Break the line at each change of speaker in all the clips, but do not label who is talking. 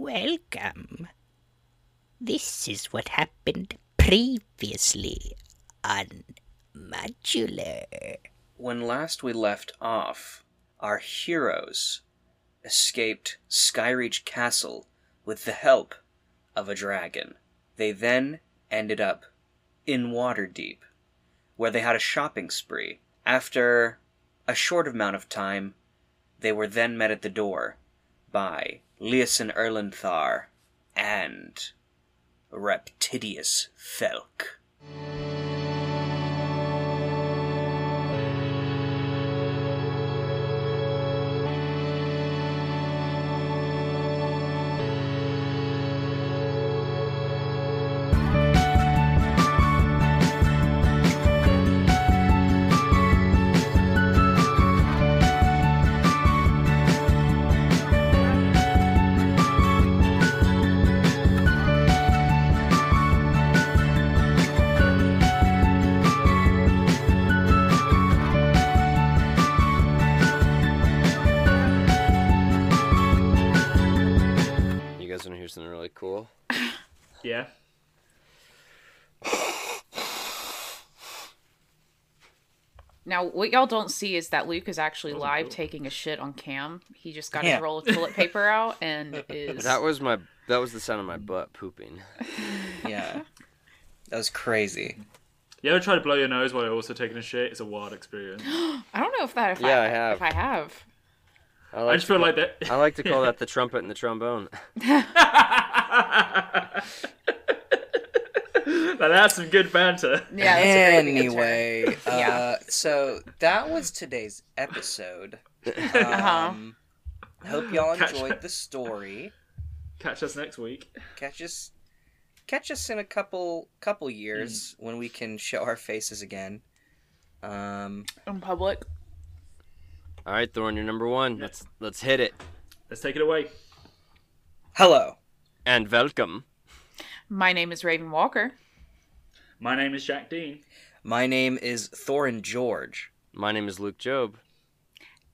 Welcome. This is what happened previously on Modular.
When last we left off, our heroes escaped Skyreach Castle with the help of a dragon. They then ended up in Waterdeep, where they had a shopping spree. After a short amount of time, they were then met at the door by Leosin Erlenthar and Reptidius Felk.
Now, what y'all don't see is that Luke is actually live taking a shit on cam. He just got
Yeah.
his roll of toilet paper out and is.
That was my that was the sound of my butt pooping.
Yeah. That was crazy.
You ever try to blow your nose while you're also taking a shit? It's a wild experience.
I don't know if that. If
Yeah,
I,
I have.
If I have.
I,
I just feel like that.
I like to call that the trumpet and the trombone.
Now that's some good banter.
Yeah. That's a great thing to turn.
Anyway, uh,
Yeah.
so that was today's episode.
Uh-huh.
Um, hope y'all
Catch-
enjoyed the story.
Catch us next week.
Catch us, catch us in a couple couple years when we can show our faces again. Um,
In public.
All right, Thorn, you're number one. Let's let's hit it.
Let's take it away.
hello.
And welcome.
My name is Raven Walker.
My name is Jack Dean.
My name is Thorin George.
My name is Luke Job.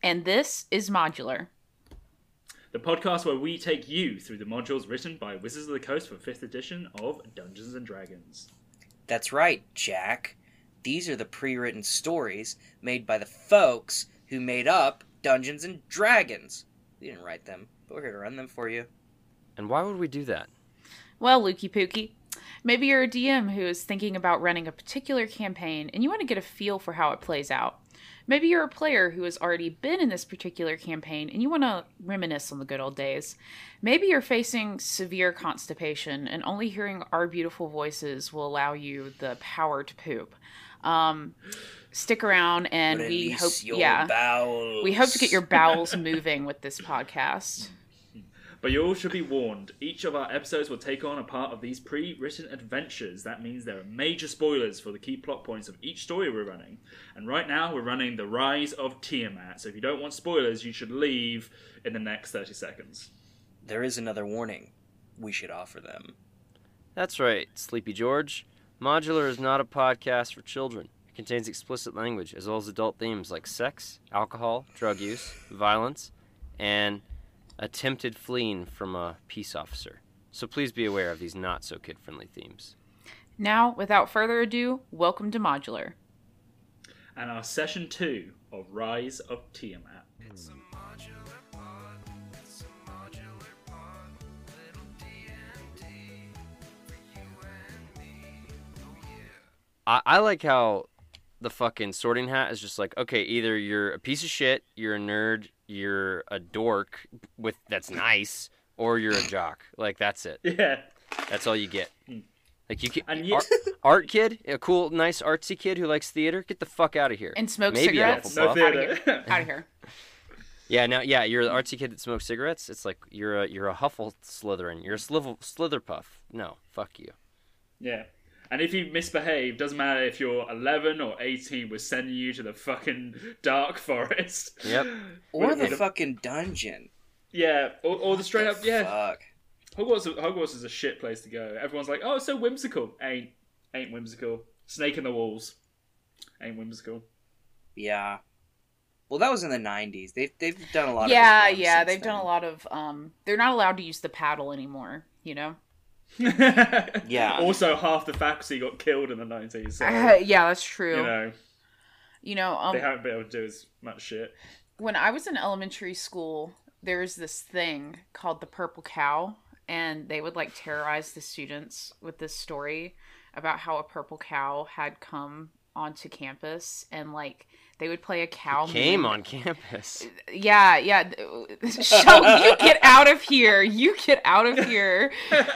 And this is Modular.
The podcast where we take you through the modules written by Wizards of the Coast for 5th edition of Dungeons and Dragons.
That's right, Jack. These are the pre-written stories made by the folks who made up Dungeons and Dragons. We didn't write them, but we're here to run them for you.
And why would we do that?
Well, Lukey Pookie, maybe you're a DM who is thinking about running a particular campaign and you want to get a feel for how it plays out. Maybe you're a player who has already been in this particular campaign and you want to reminisce on the good old days. Maybe you're facing severe constipation and only hearing our beautiful voices will allow you the power to poop. Um, stick around and we hope, yeah,
bowels.
we hope to get your bowels moving with this podcast.
But you all should be warned. Each of our episodes will take on a part of these pre-written adventures. That means there are major spoilers for the key plot points of each story we're running. And right now we're running The Rise of Tiamat. So if you don't want spoilers, you should leave in the next 30 seconds.
There is another warning. We should offer them.
That's right, Sleepy George. Modular is not a podcast for children. It contains explicit language as well as adult themes like sex, alcohol, drug use, violence, and attempted fleeing from a peace officer. So please be aware of these not so kid friendly themes.
Now, without further ado, welcome to Modular.
And our session two of Rise of Tiamat.
I, I like how the fucking sorting hat is just like, okay, either you're a piece of shit, you're a nerd, you're a dork with that's nice, or you're a jock. Like that's it.
Yeah.
That's all you get. Hmm. Like you can
And you-
art, art kid, a cool, nice artsy kid who likes theater, get the fuck out of here.
And smoke
Maybe
cigarettes.
No
Out of here.
theater.
Out of here.
Yeah, now yeah, you're the artsy kid that smokes cigarettes. It's like you're a you're a Huffle Slytherin. You're a Slivel, Slitherpuff. No, fuck you.
Yeah. And if you misbehave, doesn't matter if you're 11 or 18, we're sending you to the fucking dark forest.
Yep.
Or
With-
the
with-
fucking dungeon.
Yeah, or, or the straight up, yeah.
Fuck.
Hogwarts, Hogwarts is a shit place to go. Everyone's like, oh, it's so whimsical. Ain't, ain't whimsical. Snake in the walls. Ain't whimsical.
Yeah. Well, that was in the '90s. They've they've done a lot.
yeah,
of reforms
yeah, they've done a lot of. Um, they're not allowed to use the paddle anymore. You know.
Yeah.
Also, half the faculty got killed in the nineties. So,
Uh, yeah, that's true.
you know,
You know, um,
they haven't been able to do as much shit.
when I was in elementary school, there was this thing called the purple cow, and they would like terrorize the students with this story about how a purple cow had come onto campus and like they would play a cow
Came
meme.
on campus.
Yeah, yeah. Shel, you get out of here. You get out of here.
There's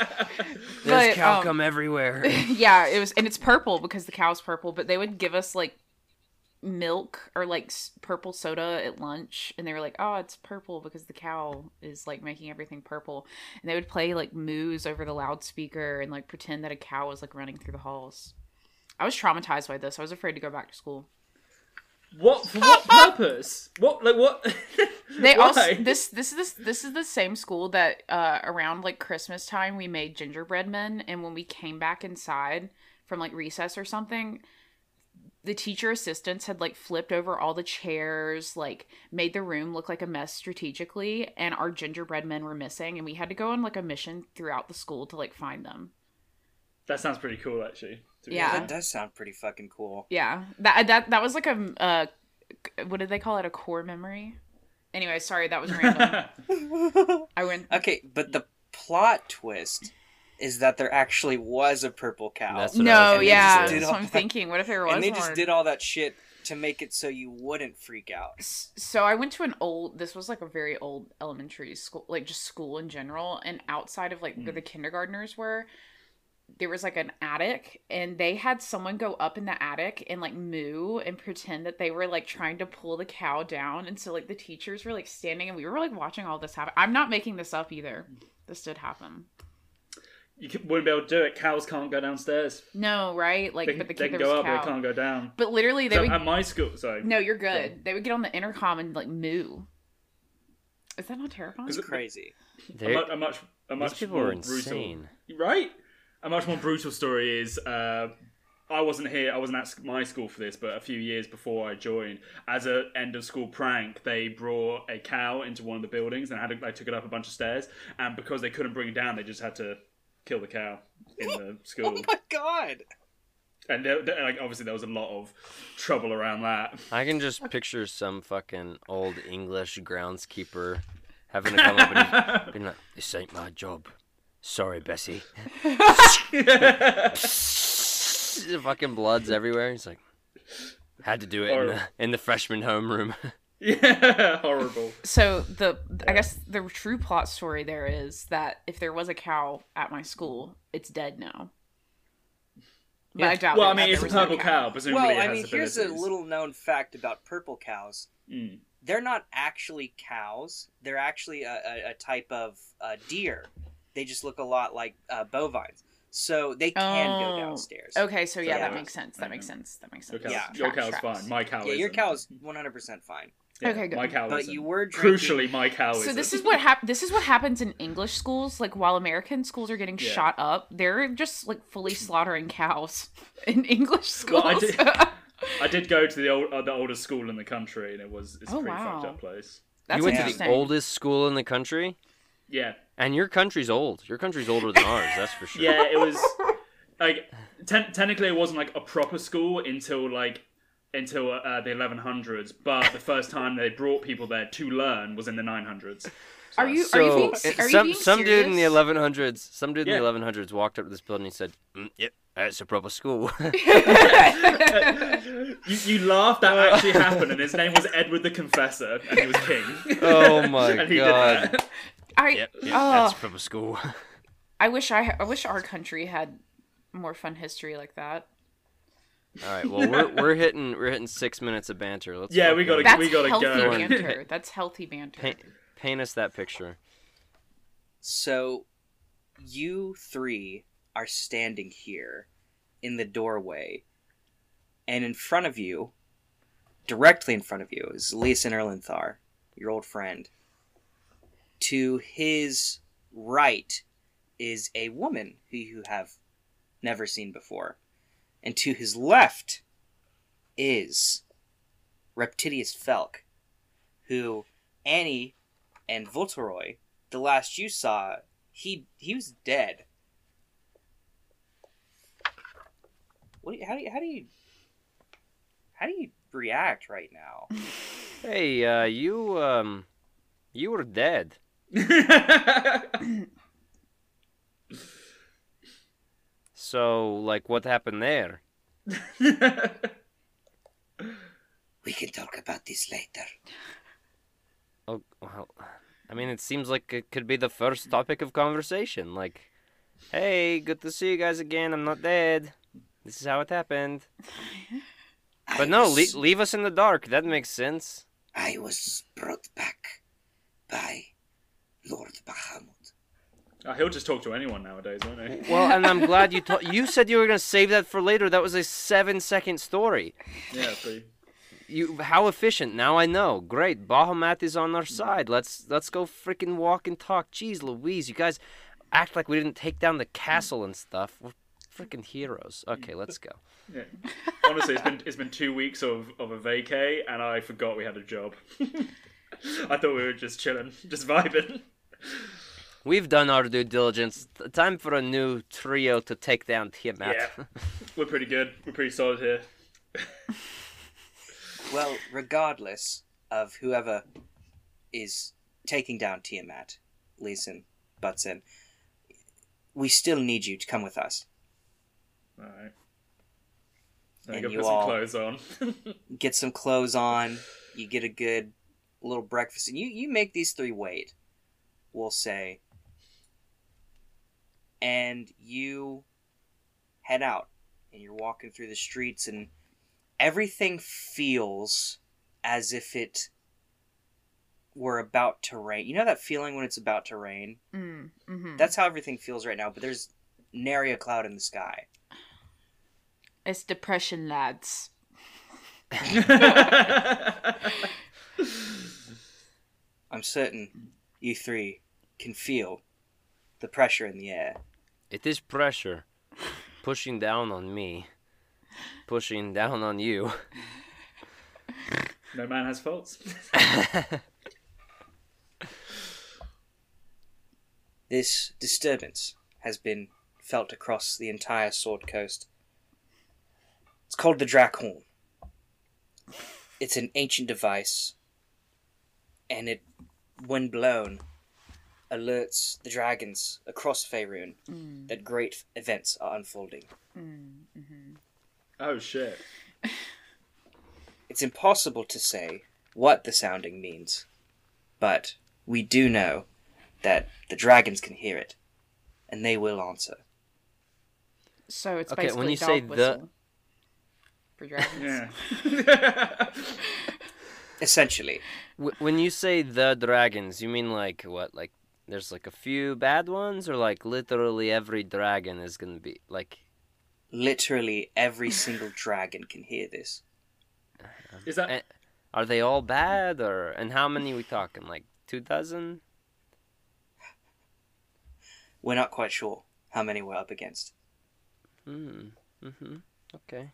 But,
cow
um,
come everywhere.
yeah, it was, and it's purple because the cow's purple. But they would give us like milk or like purple soda at lunch, and they were like, "Oh, it's purple because the cow is like making everything purple." And they would play like moos over the loudspeaker and like pretend that a cow was like running through the halls. I was traumatized by this. I was afraid to go back to school.
What for? What purpose? What like what?
They also this this is this this is the same school that uh around like Christmas time we made gingerbread men and when we came back inside from like recess or something the teacher assistants had like flipped over all the chairs like made the room look like a mess strategically and our gingerbread men were missing and we had to go on like a mission throughout the school to like find them.
that sounds pretty cool, actually. To
Yeah.
That does sound pretty fucking cool.
Yeah. That that that was like a uh what did they call it a core memory? Anyway, sorry that was random. I went
Okay, but the plot twist is that there actually was a purple cow.
That's what I
No,
was
yeah,
thinking.
Just did
that's what I'm
that-
thinking. What if there was
and they just
one?
did all that shit to make it so you wouldn't freak out.
So I went to an old. This was like a very old elementary school, like just school in general. And outside of like where the kindergartners were, there was like an attic, and they had someone go up in the attic and like moo and pretend that they were like trying to pull the cow down. And so like the teachers were like standing, and we were like watching all this happen. I'm not making this up either. This did happen.
You wouldn't be able to do it. Cows can't go downstairs.
No, right? Like,
They
but the
they can go up, but
cow.
they can't go down.
But literally, they
So
would.
at my school, sorry.
No, you're good. They would get on the intercom and like moo. Is that not terrifying?
It's crazy.
a,
They-
mu- a much, a much
people
more
are
brutal,
insane.
right? A much more brutal story is uh, I wasn't here. I wasn't at my school for this, but a few years before I joined, as an end of school prank, they brought a cow into one of the buildings and had to, they took it up a bunch of stairs. And because they couldn't bring it down, they just had to kill the cow in the school.
Oh my god!
and there, there- like obviously there was a lot of trouble around that.
I can just picture some fucking old English groundskeeper having to come up and being like, "This ain't my job. Sorry, Bessie." the fucking blood's everywhere. He's like, had to do it in the, in the freshman homeroom.
yeah, horrible.
So the I guess the true plot story there is that if there was a cow at my school, it's dead now. But I doubt.
Well, I mean, it's a
was no
purple cow. Presumably,
Well,
it
I
has
mean, here's a little known fact about purple cows.
Mm.
They're not actually cows. They're actually a, a, a type of uh, deer. They just look a lot like uh, bovines, so they can
Oh,
go downstairs.
Okay, so yeah,
Yeah.
that makes sense. That makes sense. That makes
Your
sense.
cow's,
Yeah.
your
Tracks,
cow's
tracks.
fine. My cow is.
Yeah, your
isn't.
cow is 100% fine.
Yeah,
Okay, good.
My cow
But
isn't.
you were drinking.
Crucially, my cow
So
isn't.
this is what hap- This is what happens in English schools. Like while American schools are getting
Yeah.
shot up, they're just like fully slaughtering cows in English schools.
Well, I did, I did go to the old, uh, the oldest school in the country, and it was it's a
Oh,
pretty
wow.
fucked up place.
That's
you went to the oldest school in the country,
Yeah,
and your country's old. Your country's older than ours. That's for sure.
yeah, it was like ten- technically it wasn't like a proper school until like until uh, the 1100s, but the first time they brought people there to learn was in the 900s.
Are you?
So
are you being?
it-
Are you
some
being
some dude in the 1100s, some dude
Yeah.
in the 1100s walked up to this building and said, mm, "Yep, that's a proper school."
You, you laughed that actually happened, and his name was Edward the Confessor, and he was king.
oh my god!
Did that.
I.
Yep, yep,
oh,
that's a proper school.
I wish I. I wish our country had more fun history like that.
All right, well we're we're hitting we're hitting six minutes of banter. Let's
Yeah, we gotta-
That's
We gotta
healthy
go.
banter. That's healthy banter.
paint, paint us that picture.
So, you three are standing here in the doorway, and in front of you, directly in front of you, is Leosin Erlenthar, your old friend. To his right is a woman who you have never seen before. And to his left is Reptidius Felk, who Annie and Voltoroy, the last you saw, he he was dead. What? Do you, how do you how do you how do you react right now?
Hey, uh, you um, you were dead. So, like, what happened there?
We can talk about this later.
Oh, well, I mean, it seems like it could be the first topic of conversation. Like, hey, good to see you guys again. I'm not dead. This is how it happened. But
I
no,
was,
le- leave us in the dark. That makes sense.
I was brought back by Lord Bahamut.
Oh, he'll just talk to anyone nowadays, won't he?
Well, and I'm glad you ta- you said you were gonna save that for later. That was a seven-second story.
Yeah, pretty.
You, how efficient? Now I know. Great, Bahamut is on our hmm. side. Let's let's go freaking walk and talk. Jeez, Louise, you guys act like we didn't take down the castle and stuff. We're freaking heroes. Okay, let's go.
Yeah. Honestly, it's been it's been two weeks of, of a vacay, and I forgot we had a job. I thought we were just chilling, just vibing.
We've done our due diligence. Time for a new trio to take down Tiamat.
Yeah, we're pretty good. We're pretty solid here.
Well, regardless of whoever is taking down Tiamat, Leosin Butson, we still need you to come with us.
All right. Me
And you
put
all-
some clothes on.
Get some clothes on, you get a good little breakfast, and you, you make these three wait, we'll say. And you head out, and you're walking through the streets, and everything feels as if it were about to rain. You know that feeling when it's about to rain?
Mm, hmm
That's how everything feels right now, but there's nary a cloud in the sky.
It's depression, lads.
I'm certain you three can feel the pressure in the air.
It is pressure pushing down on me, pushing down on you.
no man has faults.
This disturbance has been felt across the entire Sword Coast. It's called the Draakhorn. It's an ancient device, and it, when blown, alerts the dragons across Faerun mm. that great events are unfolding. Mm-hmm.
Oh shit.
It's impossible to say what the sounding means, but we do know that the dragons can hear it, and they will answer.
So it's
Okay,
basically
when you
dog
say the-
whistle for dragons.
Yeah.
Essentially,
when you say the dragons, you mean like what? Like there's like a few bad ones, or like literally every dragon is gonna be like.
literally every single dragon can hear this.
Is that
Eh, Are they all bad, or and how many we talking? Like two dozen?
We're not quite sure how many we're up against.
Hmm. Mm-hmm. Okay.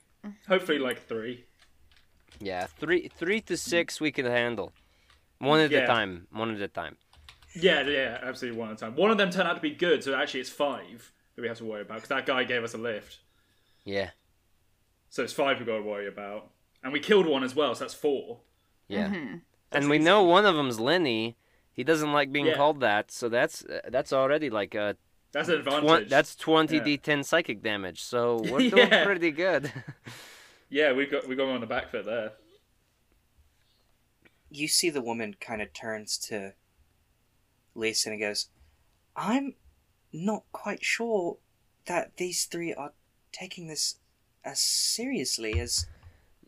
hopefully like three?
Yeah, three, three to six we can handle. One at a time. One at a time.
Yeah, yeah, absolutely one at a time. One of them turned out to be good, so actually it's five that we have to worry about because that guy gave us a lift.
Yeah.
So it's five we got to worry about, and we killed one as well, so that's four.
Yeah.
Mhm.
and we know one of them's Lenny. He doesn't like being
Yeah.
called that, so that's uh, that's already like a
That's an
twen-
advantage.
that's twenty
Yeah.
d10 psychic damage. So we're doing pretty good.
yeah, we got we got him on the back foot there.
You see the woman kind of turns to Lisa and goes, I'm not quite sure that these three are taking this as seriously as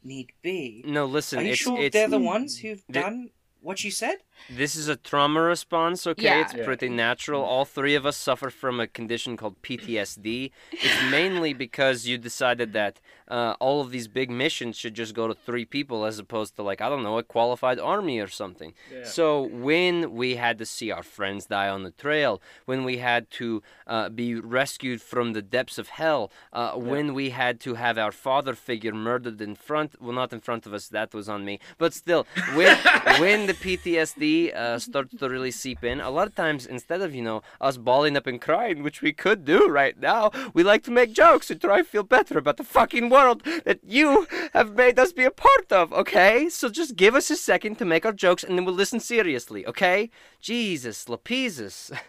need be.
no, listen,
Are you
it's
sure
it's
they're the ones who've
the-
done what you said?
This is a trauma response, okay?
Yeah.
It's
Yeah.
pretty natural. All three of us suffer from a condition called PTSD. It's mainly because you decided that uh, all of these big missions should just go to three people as opposed to, like, I don't know, a qualified army or something.
Yeah.
So when we had to see our friends die on the trail, when we had to uh, be rescued from the depths of hell, uh, when we had to have our father figure murdered in front, well, not in front of us, that was on me, but still, when, when the PTSD uh, starts to really seep in, a lot of times instead of, you know, us bawling up and crying, which we could do right now, we like to make jokes and try to feel better about the fucking world that you have made us be a part of, okay? So just give us a second to make our jokes and then we'll listen seriously, okay? Jesus, Lapezus.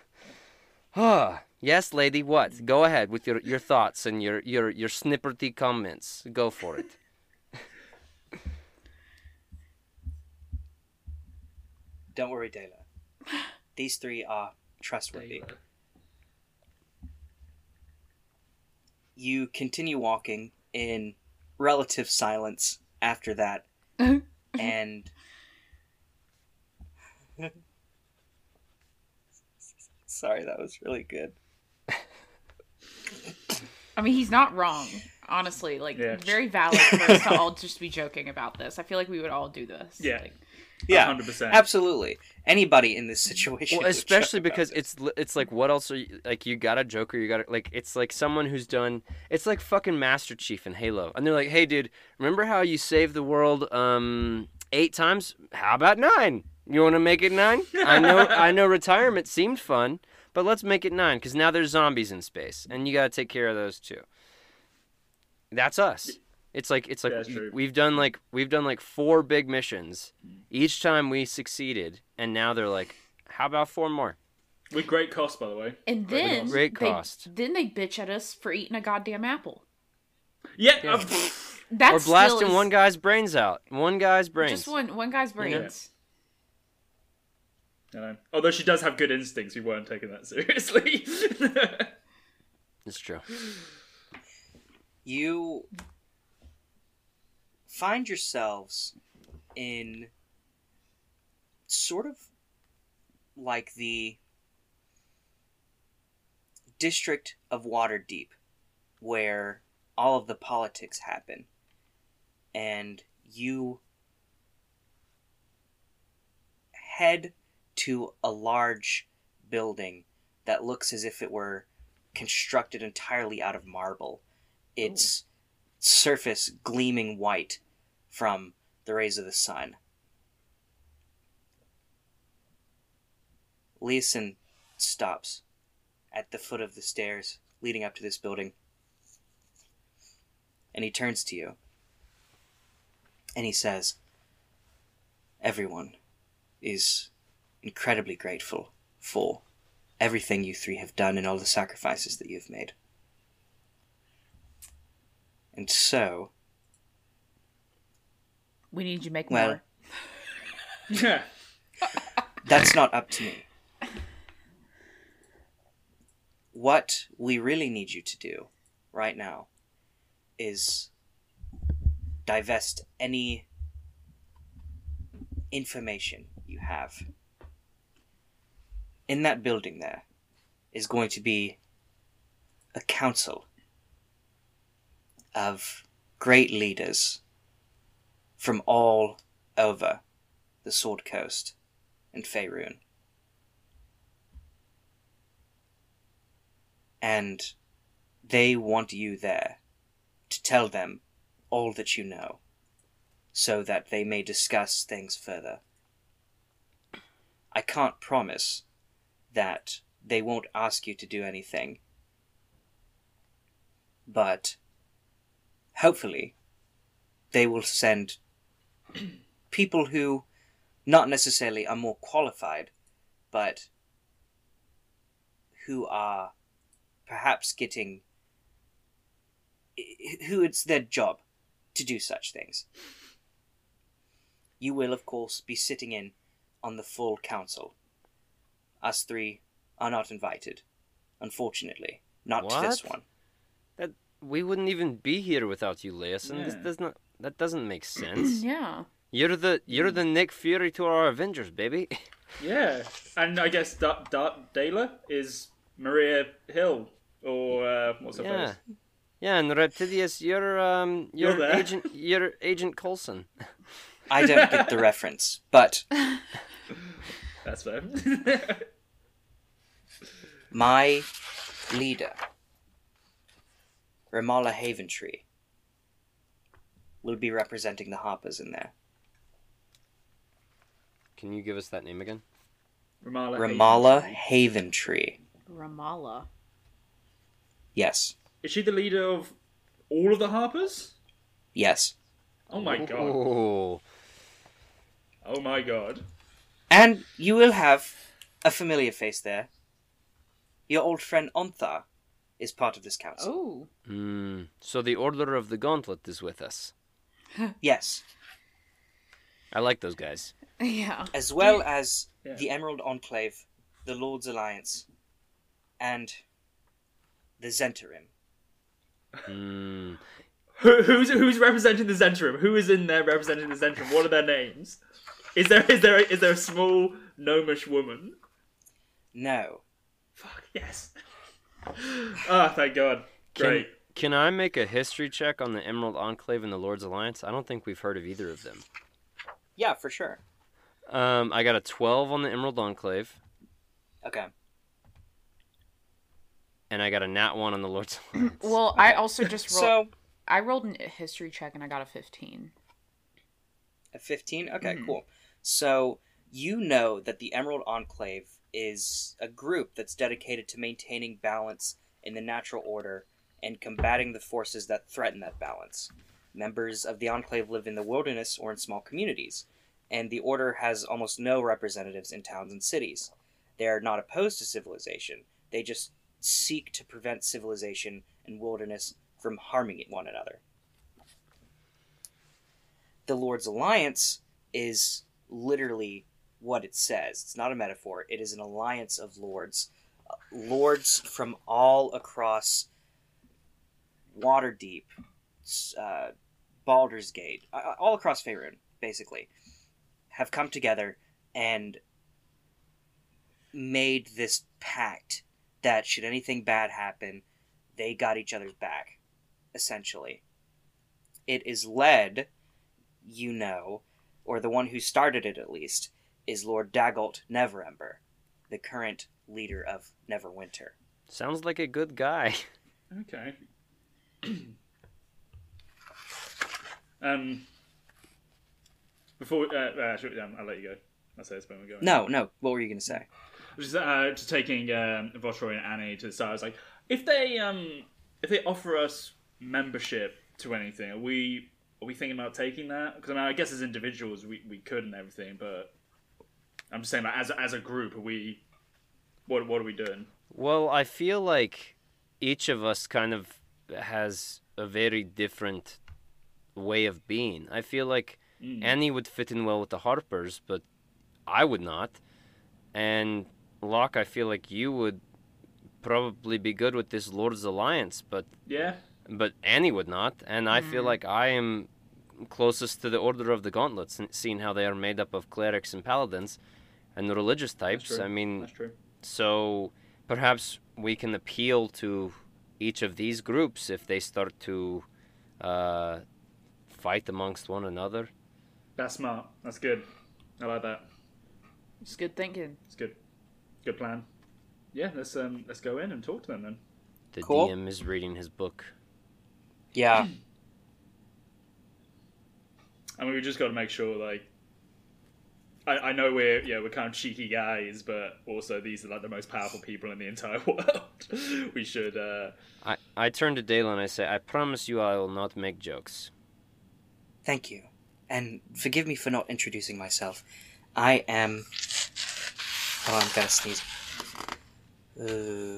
Ah, yes, lady, what? Go ahead with your, your thoughts and your, your, your snipperty comments. Go for it.
Don't worry, Dela. These three are trustworthy. You continue walking in relative silence after that, and sorry, that was really good.
I mean, he's not wrong. Honestly, like
Yeah.
very valid for us to all just be joking about this. I feel like we would all do this.
Yeah.
Like,
Yeah,
100%.
absolutely. Anybody in this situation,
Well, especially because
it.
it's it's like what else are you like? You got a Joker, you got to like it's like someone who's done. It's like fucking Master Chief in Halo, and they're like, "Hey, dude, remember how you saved the world um eight times? How about nine? You want to make it nine? I know, I know, retirement seemed fun, but let's make it nine because now there's zombies in space, and you got to take care of those too. That's us. It's like it's like
Yeah,
we've done like we've done like four big missions. Each time we succeeded, and now they're like, "How about four more?"
With great cost, by the way.
and
Great
then
cost.
Great
they-
cost.
then they bitch at us for eating a goddamn apple.
Yeah.
Yeah.
uh, pff,
That
or blasting
is-
one guy's brains out. One guy's brains.
Just one one guy's brains.
I know. Although she does have good instincts, we weren't taking that seriously.
It's true.
you find yourselves in sort of like the district of Waterdeep where all of the politics happen and you head to a large building that looks as if it were constructed entirely out of marble. Its oh. surface gleaming white from the rays of the sun. Leosin stops at the foot of the stairs leading up to this building. And he turns to you. And he says, Everyone is incredibly grateful for everything you three have done and all the sacrifices that you've made. And so,
We need you to make
Well-
more.
that's not up to me. What we really need you to do right now is divest any information you have. In that building, there is going to be a council of great leaders from all over the Sword Coast and Faerun. And they want you there to tell them all that you know, so that they may discuss things further. I can't promise that they won't ask you to do anything, but hopefully they will send people who not necessarily are more qualified, but who are perhaps getting who it's their job to do such things. You will, of course, be sitting in on the full council. Us three are not invited, unfortunately. Not to this one.
That We wouldn't even be here without you, Leosin. This
Yeah.
does not. That doesn't make sense.
yeah.
You're the you're the Nick Fury to our Avengers, baby.
Yeah, and I guess Dark Dark Dela is Maria Hill or uh, what's her
yeah.
face?
Yeah, and Reptidius, you're um
You're
you're. Agent you're Agent Coulson.
I don't get the reference, but
That's fair.
my leader, Remallia Haventree, will be representing the Harpers in there.
Can you give us that name again?
Remallia.
Remallia Haventree.
Remallia.
Yes.
Is she the leader of all of the Harpers?
Yes.
Oh my god.
Oh,
Oh my god.
And you will have a familiar face there. Your old friend Ontharr is part of this council.
Oh.
mm, so the Order of the Gauntlet is with us.
Yes.
I like those guys.
Yeah.
As well as
Yeah.
the Emerald Enclave, the Lord's Alliance, and the Zhentarim.
Mm,
Who, who's who's representing the Zhentarim? Who is in there representing the Zhentarim? What are their names? Is there is there is there a small gnomish woman?
No.
Fuck yes. Ah, thank God. Great.
can I make a history check on the Emerald Enclave and the Lord's Alliance? I don't think we've heard of either of them.
Yeah, for sure.
Um, I got a 12 on the Emerald Enclave,
Okay.
and I got a nat 1 on the Lord's Alliance.
Well, I also just rolled.
So,
I rolled a history check and I got a 15.
a 15? Okay,
Mhm.
cool. So, you know that the Emerald Enclave is a group that's dedicated to maintaining balance in the natural order and combating the forces that threaten that balance. Members of the Enclave live in the wilderness or in small communities, and the Order has almost no representatives in towns and cities. They are not opposed to civilization, they just seek to prevent civilization and wilderness from harming one another. The Lord's Alliance is literally what it says. It's not a metaphor. It is an alliance of lords, Uh, lords from all across Waterdeep, s- uh, Baldur's Gate, uh, all across Faerun, basically, have come together and made this pact that should anything bad happen, they got each other's back, essentially. It is led, you know, or the one who started it at least, is Lord Dagult Neverember, the current leader of Neverwinter.
Sounds like a good guy.
Okay. um. Before, uh, uh, actually, um, I'll let you go. I'll say this when we go.
No, no, what were you going to say?
Just, uh, just taking um, Votroy and Annie to the side. I was like, if they um, if they offer us membership to anything, are we are we thinking about taking that? Because I mean, I guess as individuals we, we could and everything, but I'm just saying, like, as as a group, are we? What what are we doing?
Well, I feel like each of us kind of has a very different way of being. I feel like
Mm.
Annie would fit in well with the Harpers, but I would not. And Locke, I feel like you would probably be good with this Lord's Alliance, but
Yeah.
but Annie would not. And I feel like I am closest to the Order of the Gauntlet, s- seeing how they are made up of clerics and paladins and religious types. I mean,
That's true.
so perhaps we can appeal to each of these groups if they start to uh, fight amongst one another.
That's smart. That's good. I like that.
It's good thinking.
It's good. Good plan. Yeah, let's um let's go in and talk to them then.
The
Cool.
DM is reading his book.
Yeah,
I mean, we just got to make sure, like, I, I know we're yeah we're kind of cheeky guys, but also these are like the most powerful people in the entire world. we should. uh
I, I turn to Dale and I say, I promise you I will not make jokes.
thank you. And forgive me for not introducing myself. I am. Oh, I'm gonna sneeze. Uh,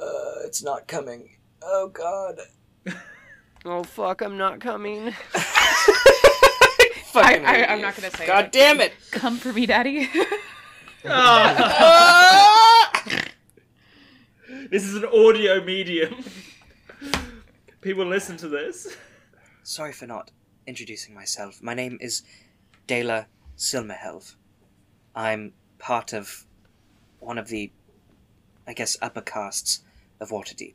uh, it's not coming. Oh, God.
Oh fuck, I'm not coming.
I,
Fucking
I,
idiot.
I'm not going to say
God
it.
damn it!
Come for me, daddy. Ah!
This is an audio medium. People listen to this.
Sorry for not introducing myself. My name is Dela Silmerhelv. I'm part of one of the, I guess, upper castes of Waterdeep.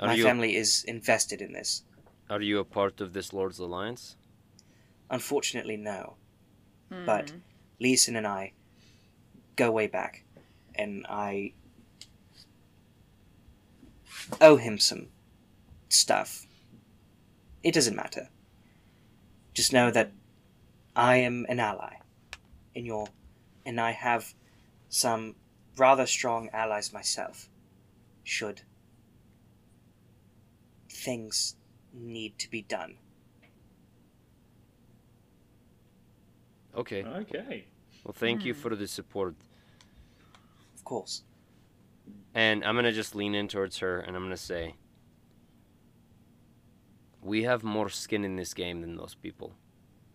Are
My
you
family is invested in this.
are you a part of this Lord's Alliance?
Unfortunately, no.
Hmm.
But Leosin and I go way back, and I owe him some stuff. It doesn't matter. Just know that I am an ally in your, and I have some rather strong allies myself. Should things need to be done.
Okay.
Okay.
Well, thank you
Hmm.
for the support.
Of course.
And I'm gonna just lean in towards her and I'm gonna say, we have more skin in this game than those people.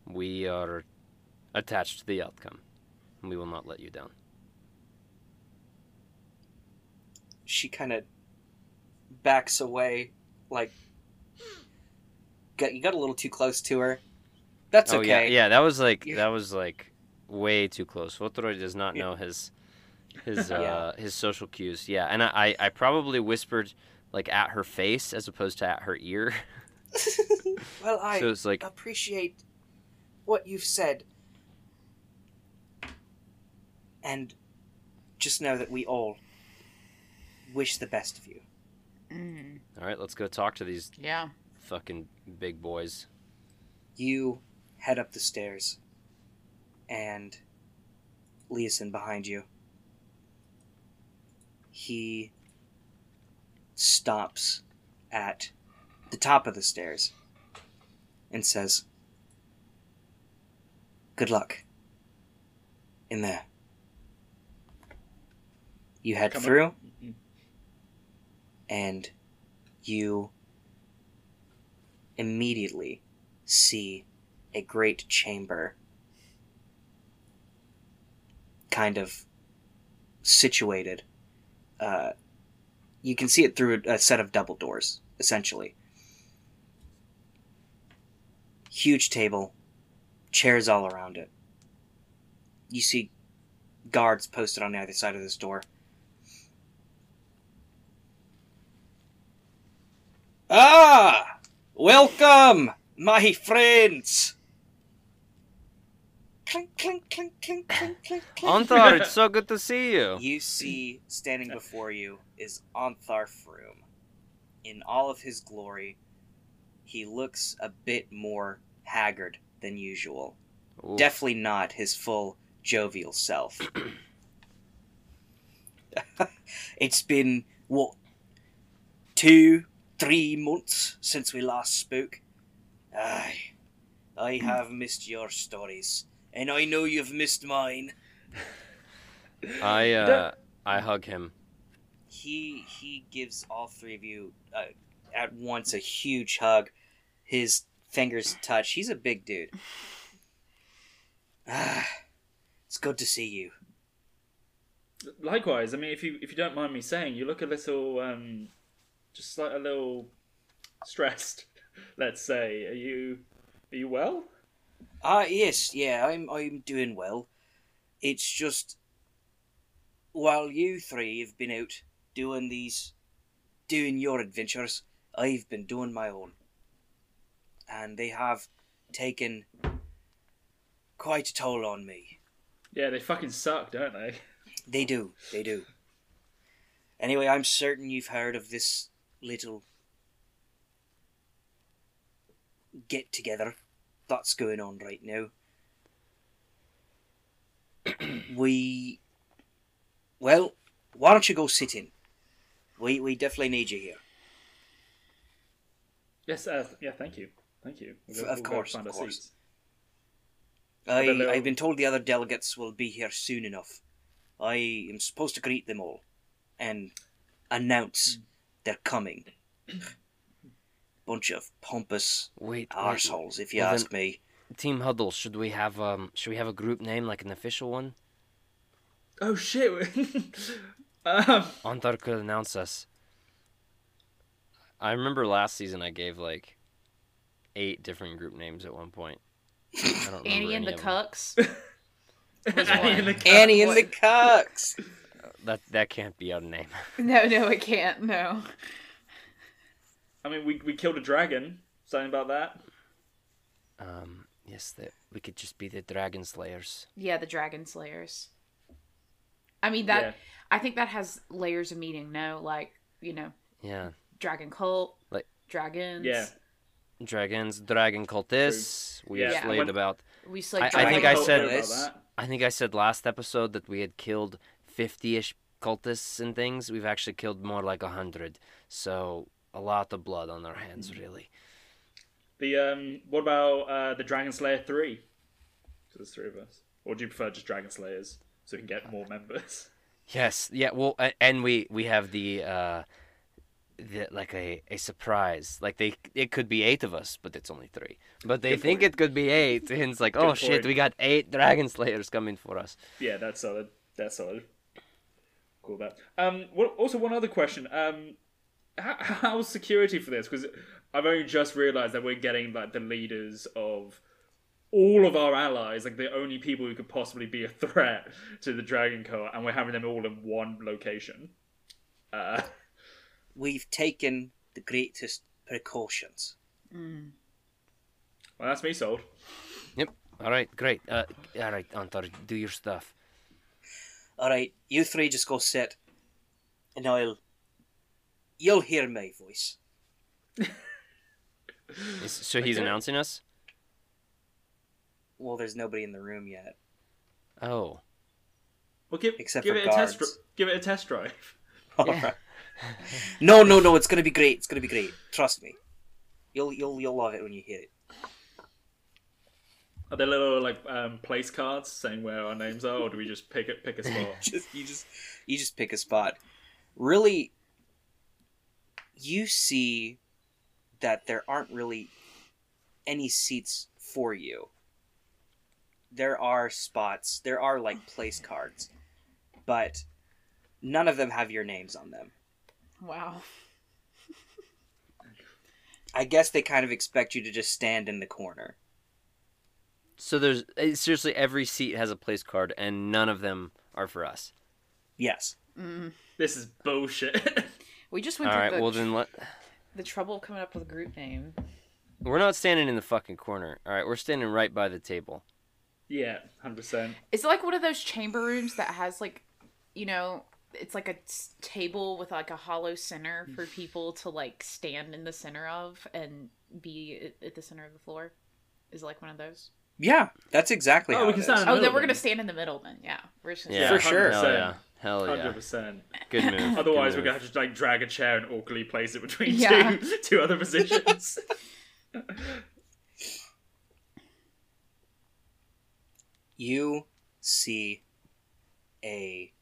We are attached to the outcome. and We will not let you down.
she kind of backs away, like got you got a little too close to her. That's
oh
okay.
yeah, yeah. That was like that was like way too close. Votoroi does not know his his uh,
Yeah.
his social cues. Yeah, and I I probably whispered like at her face as opposed to at her ear.
well, I
so it's like
appreciate what you've said, and just know that we all wish the best of you.
Mm.
all right, let's go talk to these
Yeah.
fucking big boys.
You head up the stairs, and Leosin behind you. He stops at the top of the stairs and says, Good luck. In there. You head
Come
through,
Mhm.
and you immediately see a great chamber kind of situated. Uh, you can see it through a, a set of double doors, essentially. Huge table, chairs all around it. You see guards posted on either side of this door. Ah! Welcome, my friends! Clink, clink, clink, clink, clink, clink, clink.
Ontharr, it's so good to see you.
You see, standing before you, is Ontharr Froom. In all of his glory, he looks a bit more haggard than usual.
Ooh.
Definitely not his full jovial self. it's been, what, two, three months since we last spoke? Aye, I have missed your stories, and I know you've missed mine.
I uh I hug him.
he he gives all three of you uh, at once a huge hug. His fingers touch. He's a big dude. Ah, it's good to see you.
Likewise, I mean, if you if you don't mind me saying, you look a little, um, just like a little stressed. Let's say, are you are you well?
Ah, yes, yeah, I'm I'm doing well. It's just while you three have been out doing these, doing your adventures, I've been doing my own, and they have taken quite a toll on me.
Yeah, they fucking suck, don't they?
They do. They do. Anyway, I'm certain you've heard of this little get together that's going on right now. we. Well, why don't you go sit in? We, we definitely need you here.
Yes, uh, yeah. Thank you, thank you.
F- of
go
course, of course.
seats.
I,
little...
I've been told the other delegates will be here soon enough. I am supposed to greet them all and announce they're coming. Bunch of pompous
Wait, wait.
if you
Well, then-
ask me.
Team Huddle. Should we have um? Should we have a group name like an official one?
Oh shit! um,
Ontharr could announce us. I remember last season I gave like eight different group names at one point. I don't remember
Annie and the
of 'em.
Cucks.
Annie and the Cucks.
Annie and the Cucks.
That that can't be a name.
No, no, it can't. No.
I mean, we we killed a dragon. Something about that.
Um, yes, that we could just be the Dragon Slayers.
Yeah, the Dragon Slayers. I mean that.
Yeah.
I think that has layers of meaning. No, like you know,
Yeah,
dragon cult,
Like-
dragons.
Yeah.
dragons, dragon cultists. We
Yeah.
slayed
When-
about.
We slayed
I- I think I said-
This-
I think I said last episode that we had killed fifty-ish cultists and things. We've actually killed more like a hundred. So a lot of blood on our hands, really.
The um, what about uh, the Dragon Slayer three? So there's three of us. Or do you prefer just Dragon Slayers so we can get more members?
Yes, yeah. Well, and we we have the uh, the like a a surprise. Like they, it could be eight of us, but it's only three. But they
Good
think
point.
it could be eight, and it's like, oh
Good
shit, we got eight dragon slayers coming for us.
Yeah, that's solid. That's solid. Cool. That. Um. What, also, one other question. Um, how, how's security for this? Because I've only just realised that we're getting like the leaders of all of our allies, like the only people who could possibly be a threat to the Dragon Court, and we're having them all in one location. Uh,
We've taken the greatest precautions.
Mm.
well, that's me sold.
Yep. All right, great. Uh, all right, Ontharr, do your stuff.
All right, you three just go sit, and I'll. You'll hear my voice.
Is- so he's
Okay.
announcing us.
Well, there's nobody in the room yet.
Oh.
Well, give
Except
give
for
it a test.
guards.
Give it a test drive.
Yeah.
no, no, no! It's gonna be great. It's gonna be great. Trust me. You'll you'll you'll love it when you hear it.
Are there little like um, place cards saying where our names are, or do we just pick it pick a spot?
just you just you just pick a spot. Really, you see that there aren't really any seats for you. There are spots. There are like place cards, but none of them have your names on them.
Wow.
I guess they kind of expect you to just stand in the corner.
So there's eh, seriously every seat has a place card, and none of them are for us.
Yes.
Mm.
this is bullshit.
We just went
All
through
right.
the,
Well, then let.
the trouble of coming up with a group name.
We're not standing in the fucking corner. All right, we're standing right by the table.
yeah, hundred percent.
Is it like one of those chamber rooms that has like, you know, it's like a s- table with like a hollow center for mm. people to like stand in the center of and be at- at the center of the floor? Is it like one of those?
Yeah, that's exactly
Oh,
how
we
it
can
is.
stand in the
Oh,
middle
then we're
then.
gonna stand in the middle then. Yeah, we're just
Yeah,
For sure.
Hell
100%.
yeah. Hell
100%.
Good move.
Otherwise,
Good
we're gonna
move.
have to like drag a chair and awkwardly place it between
Yeah.
two two other positions.
you see a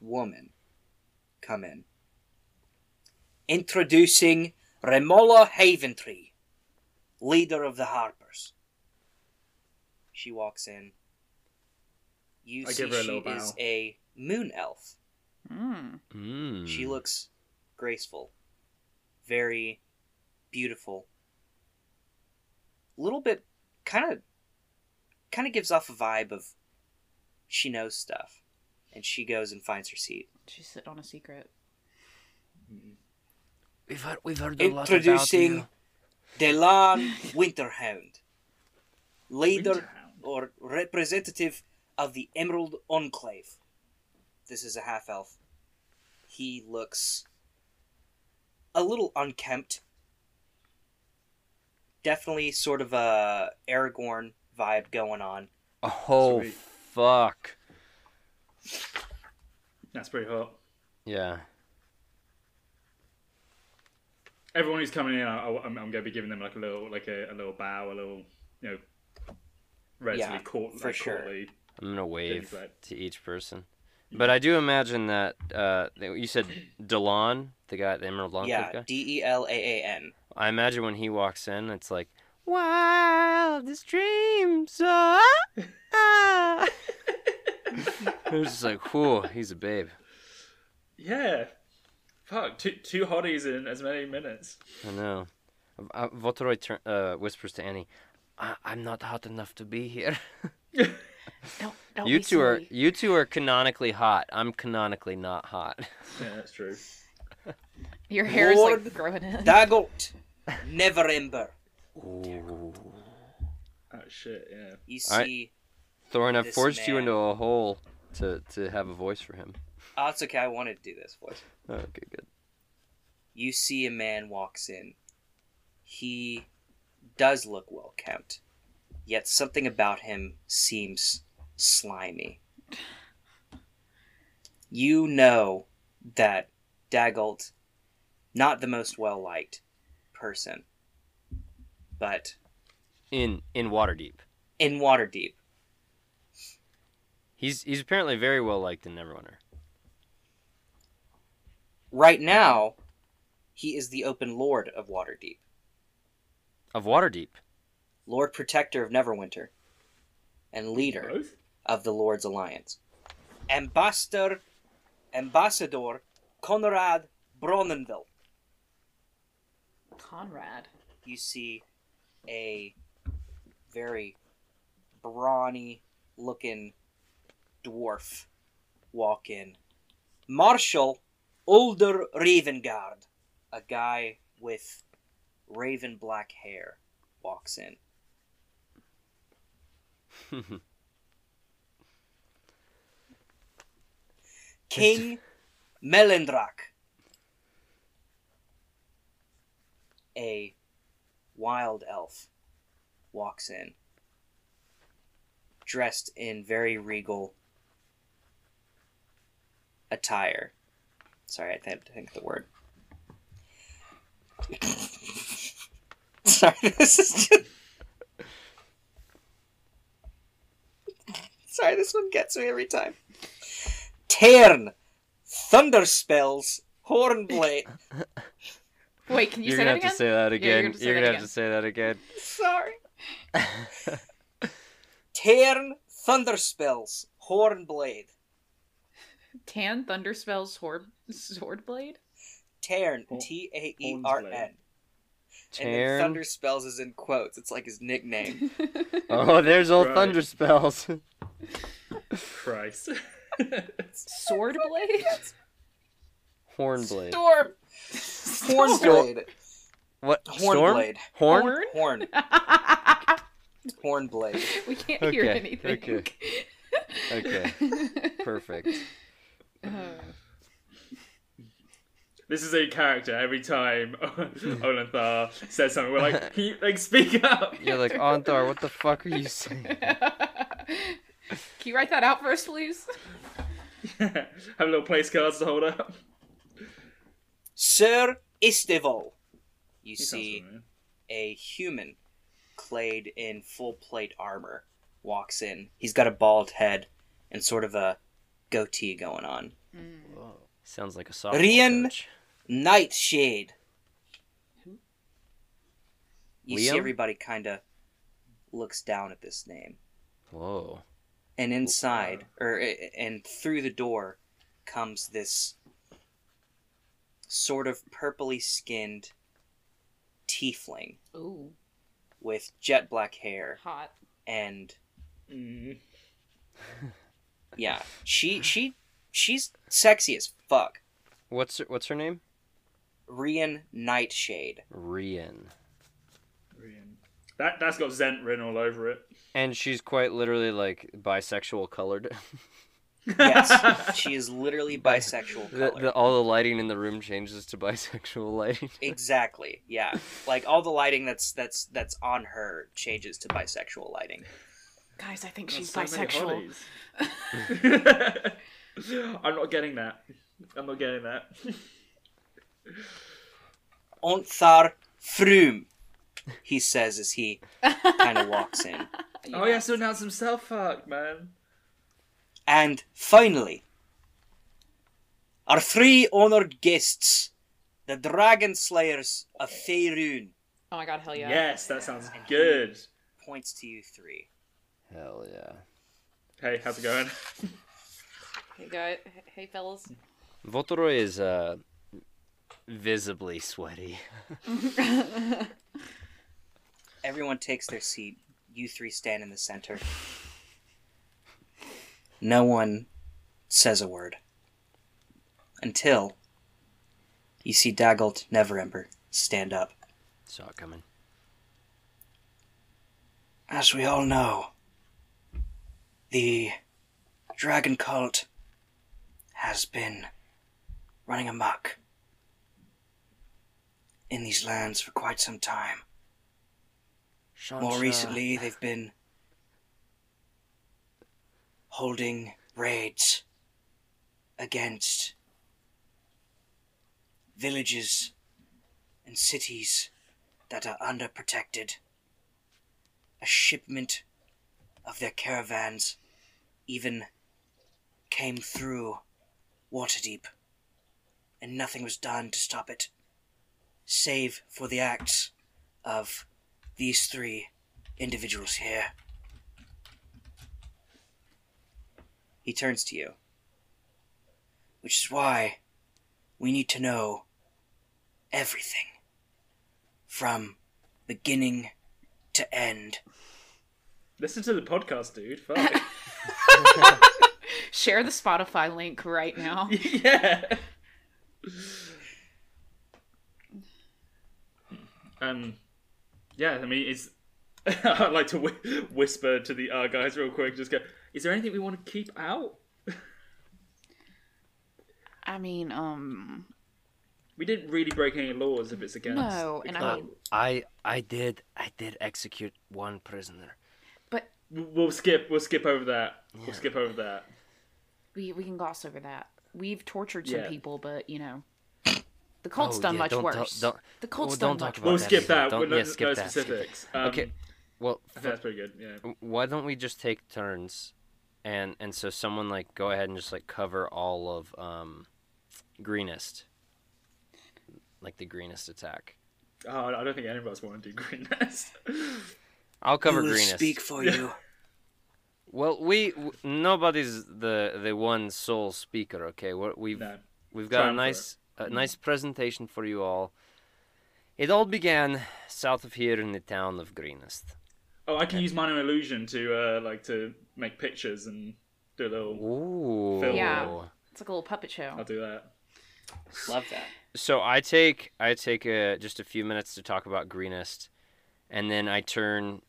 woman come in. Introducing Remallia Haventree, leader of the Harpers. She walks in. You
I
see
give her a
she
little
is
bow.
a moon elf.
Mm.
Mm.
She looks graceful, very beautiful. A little bit, kind of, kind of gives off a vibe of she knows stuff, and she goes and finds her seat.
She's sitting on a secret.
We've heard, we've heard a lot
Introducing
about
Delaan Winterhound, leader
Winterhound.
or representative of the Emerald Enclave. This is a half elf. He looks a little unkempt. Definitely sort of a Aragorn vibe going on.
Oh
Sweet.
fuck.
That's pretty hot.
Yeah.
Everyone who's coming in, I, I'm, I'm going to be giving them like a little, like a, a little bow, a little, you know, relatively
Yeah,
court,
for
like,
sure.
courtly.
I'm gonna wave
Things like-
to each person. But I do imagine that uh, you said Delaan, the guy, the Emerald Long
yeah,
guy.
D E L A A N.
I imagine when he walks in, it's like wildest dreams. Ah, ah. it's just like, whew, he's a babe.
Yeah. Fuck, two, two hotties in as many minutes.
I know. Uh, Voltoroy tur- uh, whispers to Annie, I- "I'm not hot enough to be here.
Don't, don't
you
be
two are you two are canonically hot. I'm canonically not hot."
Yeah, that's true.
Your hair is like growing in.
Dagult, never ember.
Ooh.
Oh shit, yeah.
You
Alright.
see,
Thorin, I've
This
forged you into a hole to to have a voice for him.
Oh, it's okay. I wanted to do this voice.
Okay, good.
You see a man walks in. He does look well kept, yet something about him seems slimy. You know that Dagult, not the most well liked person, but
In in Waterdeep,
in Waterdeep,
he's he's apparently very well liked in Neverwinter.
Right now, he is the open lord of Waterdeep,
Of Waterdeep,
Lord Protector of Neverwinter, and leader
Both?
of the Lord's Alliance. Ambassador, Ambassador Conrad Brawnanvil.
Conrad.
You see a very brawny looking dwarf walk in. Marshal Ulder Ravengard, a guy with raven black hair, walks in. King Melandrach, a wild elf, walks in, dressed in very regal attire. Sorry, I had to think of the word. Sorry, this is just. Sorry, this one gets me every time. Taern, thunder spells, hornblade.
Wait, can you
you're
say
gonna
that
have
again?
to say that
Yeah, you're gonna say
you're gonna have
again.
to say that again.
Sorry. Taern, thunder spells, hornblade.
Tan thunder spells sword sword blade.
Taern,
T A E R N. And then
Taern.
thunder spells is in quotes. It's like his nickname.
Oh, there's old
Right.
thunder spells.
Christ.
sword blade.
Hornblade.
Storm. Hornblade.
What? Storm?
Hornblade.
Horn?
Horn. Hornblade.
we can't hear
Okay,
anything.
okay. Okay. Perfect.
This is a character every time Olenthar says something. We're like, can you, like, speak up?
You're like, Ontharr, what the fuck are you saying?
Can you write that out for us, please?
Have little place cards to hold up.
Sir Isteval. You
He
see a human clad in full plate armor walks in. He's got a bald head and sort of a goatee going on.
Sounds like a softball
Rian-
coach.
Nightshade. You see everybody kind of looks down at this name.
Whoa.
and inside or and through the door comes this sort of purpley skinned tiefling
Ooh,
with jet black hair
hot.
and
Mm.
yeah she she she's sexy as fuck
What's her, what's her name?
rian nightshade
Rian.
Brilliant. That, that's got Zhent written all over it.
And she's quite literally like bisexual colored.
yes she is literally bisexual
the, the, all the lighting in the room changes to bisexual lighting.
exactly yeah like all the lighting that's that's that's on her changes to bisexual lighting
Guys, I think
Got
she's
so many
bisexual.
Hotties. I'm not getting that. I'm not getting that.
Ontharr Frume, he says as he kind of walks in.
Oh, he has to announce himself. Fuck, man.
And finally, our three honored guests, the Dragon Slayers of Faerun,
Oh my god, hell yeah.
Yes, that sounds good.
points to you three.
Hell yeah.
Hey, how's it going?
Hey, guy. Hey, fellas.
Voltoroy is uh visibly sweaty.
Everyone takes their seat. You three stand in the center. No one says a word. Until you see Dagult Neverember stand up.
Saw it coming.
As we all know, the dragon cult has been running amok in these lands for quite some time. More recently, they've been holding raids against villages and cities that are underprotected. A shipment of their caravans even came through Waterdeep, and nothing was done to stop it, save for the acts of these three individuals here. He turns to you. Which is why we need to know everything from beginning to end.
Listen to the podcast, dude. Fuck.
Share the Spotify link right now.
yeah. Um, yeah. I mean, it's. I'd like to whi- whisper to the uh, guys real quick. Just go. Is there anything we want to keep out?
I mean, um,
We didn't really break any laws if it's against.
No, and I mean-
I I did I did execute one prisoner.
But
We'll- we'll skip. We'll skip over that.
Yeah.
We'll skip over that.
we we can gloss over that. We've tortured some
Yeah.
people, but you know, the cult's
Oh,
done
yeah,
much
don't- don't-
worse.
don't-
the cult's
oh,
done
don't talk
much
about
We'll
that
skip that.
Don't-
We'll no,
yeah, skip
no
that, skip that.
specifics. Um,
Okay, Well,
That's pretty good. Yeah.
why don't we just take turns, and and so someone like go ahead and just like cover all of um, greenest, like the greenest attack.
Oh, I don't think any of us want to do Green Nest.
I'll cover
Who will
greenest.
speak for you?
Well, we w- nobody's the the one sole speaker. Okay, We're, we've
no.
we've got a
Triumph for
nice a nice presentation for you all. It all began south of here in the town of Greenest.
Oh, I can use minor illusion to uh, like to make pictures and do a little.
Ooh.
Film.
Yeah. It's like a little puppet show.
I'll do that.
Love that.
So I take I take a, just a few minutes to talk about Greenest, and then I turn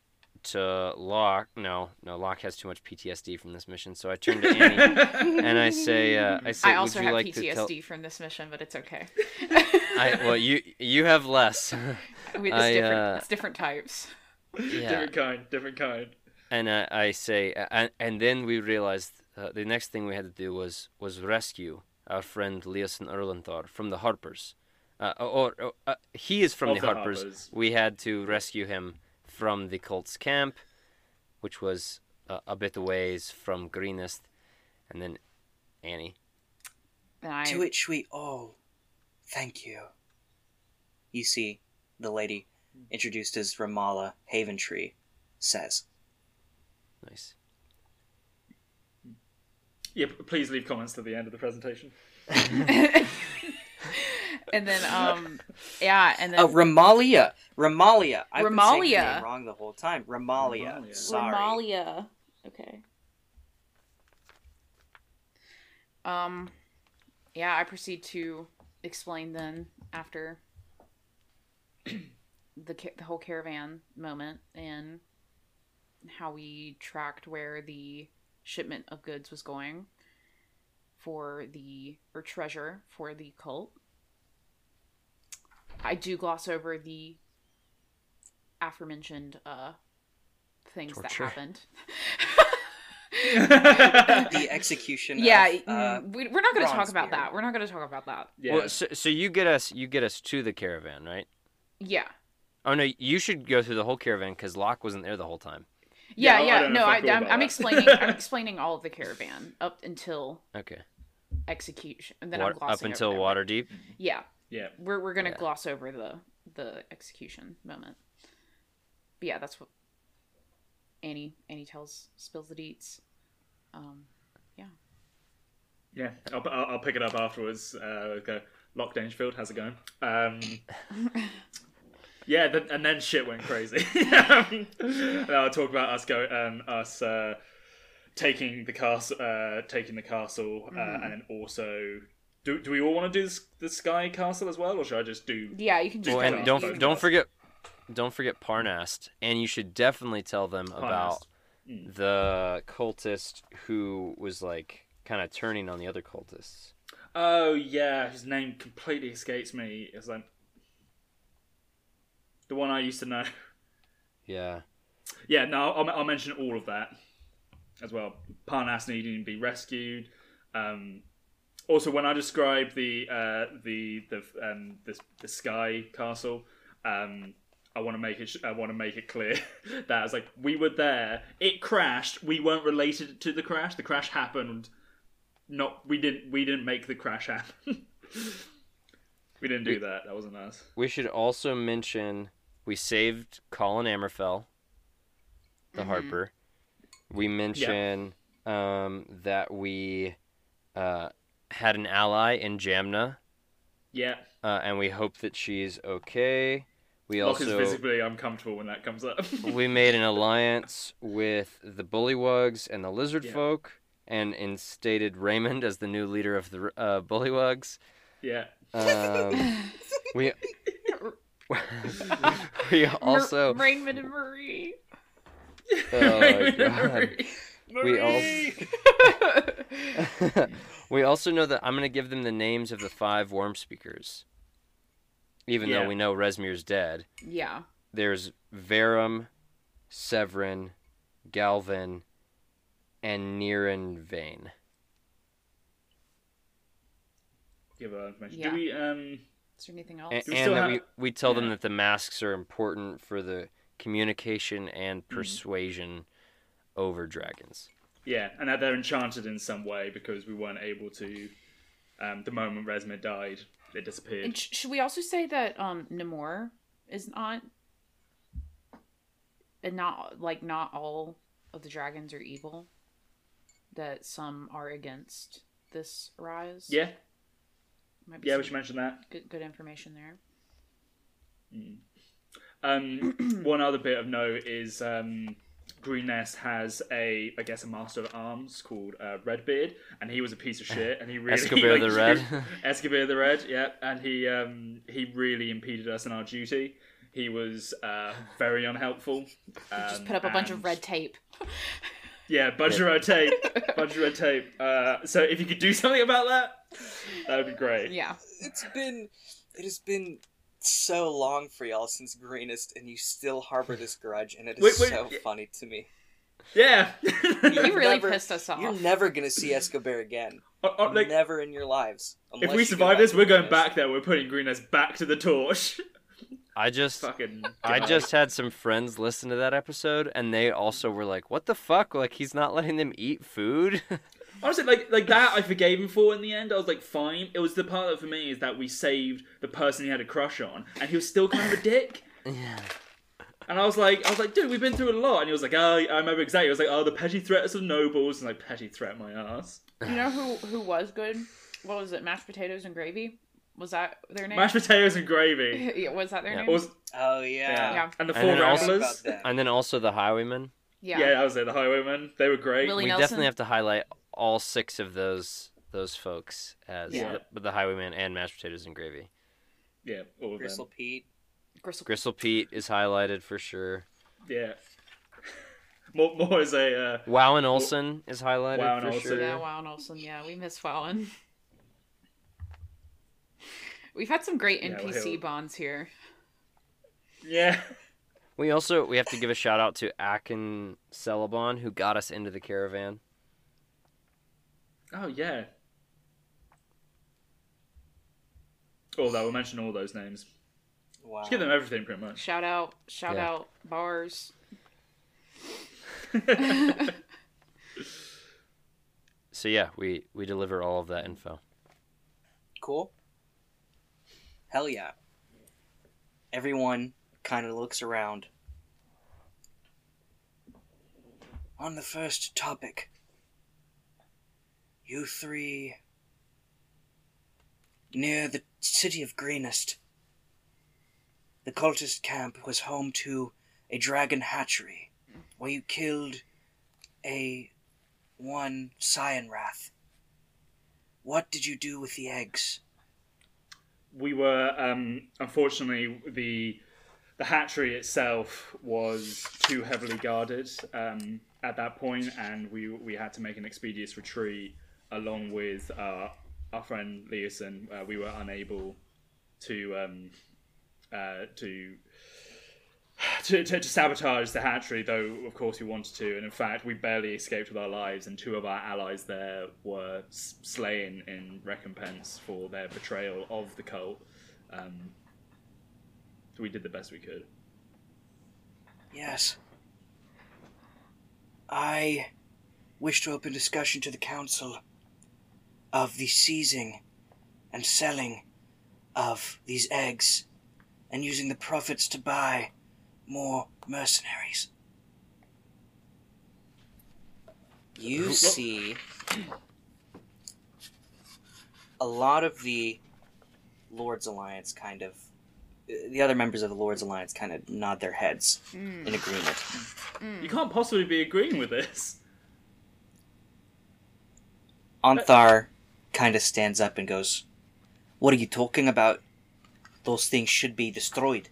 to Locke. No, no, Locke has too much PTSD from this mission. So I turn to Annie and I say, uh, I say,
I also
would you
have
like
PTSD
tell?
from this mission, but it's okay.
I, well, you you have less.
it's,
I,
different,
uh,
it's different types.
yeah.
Different kind. Different kind.
And uh, I say, and, and then we realized uh, the next thing we had to do was was rescue our friend Leosin Erlenthar from the Harpers. Uh, or, or uh, he is from
Of
the,
the
Harpers.
Harpers.
We had to rescue him from the cult's camp, which was uh, a bit ways from Greenest, and then Annie.
I,
To which we all thank you. You see, the lady, introduced as Remallia Haventree, says,
Nice.
Yeah, please leave comments to the end of the presentation.
and then um, yeah, and then
"Oh, Ramalia, Ramalia. I've been saying
Ramalia.
name wrong the whole time. Ramalia.
Ramalia.
Sorry.
Ramalia. Okay. Um, yeah, I proceed to explain then after the ca- the whole caravan moment and how we tracked where the shipment of goods was going for the or treasure for the cult. I do gloss over the aforementioned uh things
Torture.
that happened.
The execution.
yeah,
of, uh,
mm, we, we're not going to talk about that. We're not going to talk about that.
yeah.
Well, so, so you get us you get us to the caravan, right?
Yeah.
Oh no, you should go through the whole caravan because Locke wasn't there the whole time.
Yeah,
Yeah,
I- I
yeah.
don't
no, I,
I'm cool
I'm,
about
I'm
that.
explaining. I'm explaining all of the caravan up until
Okay.
execution, and then
Wa-
I'm
up until
over
Waterdeep.
Yeah,
yeah.
we're we're gonna
Yeah.
gloss over the the execution moment. But yeah, that's what Annie Annie tells spills the deets. Um,
Yeah, I'll, I'll, I'll pick it up afterwards. Uh, go, Locke Dangerfield, how's it going? Um, Yeah, th- and then shit went crazy. and I'll talk about us go um, us uh, taking the castle, uh, taking the castle, uh, and then also. Do, do we all want to do this, the sky castle as well, or should I just do?
Yeah, you can just.
Oh,
Oh, and
in.
don't don't
of
forget don't forget Parnast, and you should definitely tell them about
Mm.
the cultist who was like kind of turning on the other cultists.
Oh yeah, his name completely escapes me. It's like the one I used to know.
Yeah,
Yeah, no, I'll, I'll mention all of that as well. Parnast needing to be rescued. Um, also, when I describe the uh, the the um, the, the sky castle, um, I want to make it. I want to make it clear that I was like, we were there. It crashed. We weren't related to the crash. The crash happened. Not we didn't. We didn't make the crash happen. we didn't do that. That wasn't us.
we should also mention we saved Colin Ammerfell, the Harper. We mention um, that we uh, had an ally in Jamna,
Yeah.
uh, and we hope that she's okay. We
Locke is
also
visibly uncomfortable when that comes up.
we made an alliance with the Bullywugs and the Lizard
Yeah.
Folk, and instated Raymond as the new leader of the uh, Bullywugs.
yeah.
Um, we we also
Raymond and Marie.
oh my god we also we also know that I'm gonna give them the names of the five worm speakers, even
Yeah.
though we know Rezmir's dead.
yeah.
There's Varram, Severin, Galvan, and Neronvain.
Give her information.
Yeah.
Do we um
Is there anything else?
and,
Do we
and that
have-
we, we tell them that the masks are important for the communication and
Mm-hmm.
persuasion over dragons.
yeah, and that they're enchanted in some way because we weren't able to um the moment Rezmir died, it disappeared.
And sh- should we also say that um Namor is not, and not like not all of the dragons are evil. That some are against this rise.
yeah,
Might be
yeah, we should mention that.
good good information there.
Um one other bit of note is um Greenest has a, I guess, a master of arms called uh, Redbeard, and he was a piece of shit, and he really
Escobert the Red.
Escobert the Red, yeah, and he um, he really impeded us in our duty. He was uh, very unhelpful.
Just
um,
put up a bunch of red tape.
Yeah, bunch of red tape, bunch of red tape. Uh, so if you could do something about that, that would be great.
Yeah.
It's been it has been so long for y'all since Greenest, and you still harbor this grudge, and it is
Wait, wait,
so
yeah.
funny to me.
Yeah.
You really
never-
pissed us off.
You're never gonna see Escobert again.
Uh, uh, like,
never in your lives.
if we survive this, we're going back there. We're putting Greenest back to the torch.
I just
Fucking.
I
God.
just had some friends listen to that episode and they also were like, "What the fuck? Like he's not letting them eat food?"
honestly like like that. I forgave him for in the end. I was like, fine. It was the part that for me is that we saved the person he had a crush on, and he was still kind of a dick.
yeah.
And I was like, I was like, dude, we've been through a lot. And he was like, oh, I remember exactly. He was like, oh, the petty threats of nobles, and like petty threat my ass.
You know who who was good? What was it? Mashed potatoes and gravy. Was that their name?
Mashed potatoes and gravy.
yeah, was that their
Yeah.
name?
Was,
Oh yeah.
Yeah.
and the four
then also-
ramblers.
About that.
And then also the highwaymen.
yeah.
Yeah, I was there. The highwaymen. They were great.
Willie
we
Nelson.
definitely have to highlight all six of those those folks as
Yeah.
the, the highwaymen and mashed potatoes and gravy.
Yeah, all of
Gristle
them.
Pete.
Gristle.
Gristle Pete is highlighted for sure.
Yeah. more, more as a. Uh,
Wow and Olson is highlighted
Wow and
for
Olsen.
sure.
Yeah, Wow and Olsen. Yeah, we miss Wowen. We've had some great
Yeah,
NPC
well-
bonds here.
yeah.
We also we have to give a shout out to Akin Celebon who got us into the caravan.
Oh yeah. Although we'll mention all those names.
Wow.
Just give them everything, pretty much.
Shout out, shout
Yeah.
out, bars.
So yeah, we we deliver all of that info.
Cool. Hell yeah. Everyone kind of looks around. On the first topic, you three near the city of Greenest. the cultist camp was home to a dragon hatchery where you killed a one Cyanwrath. What did you do with the eggs?
we were um, unfortunately the the hatchery itself was too heavily guarded um, at that point, and we we had to make an expeditious retreat along with uh, our friend Leosin, Uh, we were unable to um, uh, to to, to, to sabotage the hatchery, though of course we wanted to, and in fact we barely escaped with our lives, and two of our allies there were s- slain in recompense for their betrayal of the cult. Um, so we did the best we could.
Yes. I wish to open discussion to the council of the seizing and selling of these eggs and using the profits to buy more mercenaries.
You see a lot of the Lord's Alliance kind of. The other members of the Lord's Alliance kind of nod their heads
Mm.
in agreement.
You can't possibly be agreeing with this.
Anthar kind of stands up and goes, What are you talking about? Those things should be destroyed.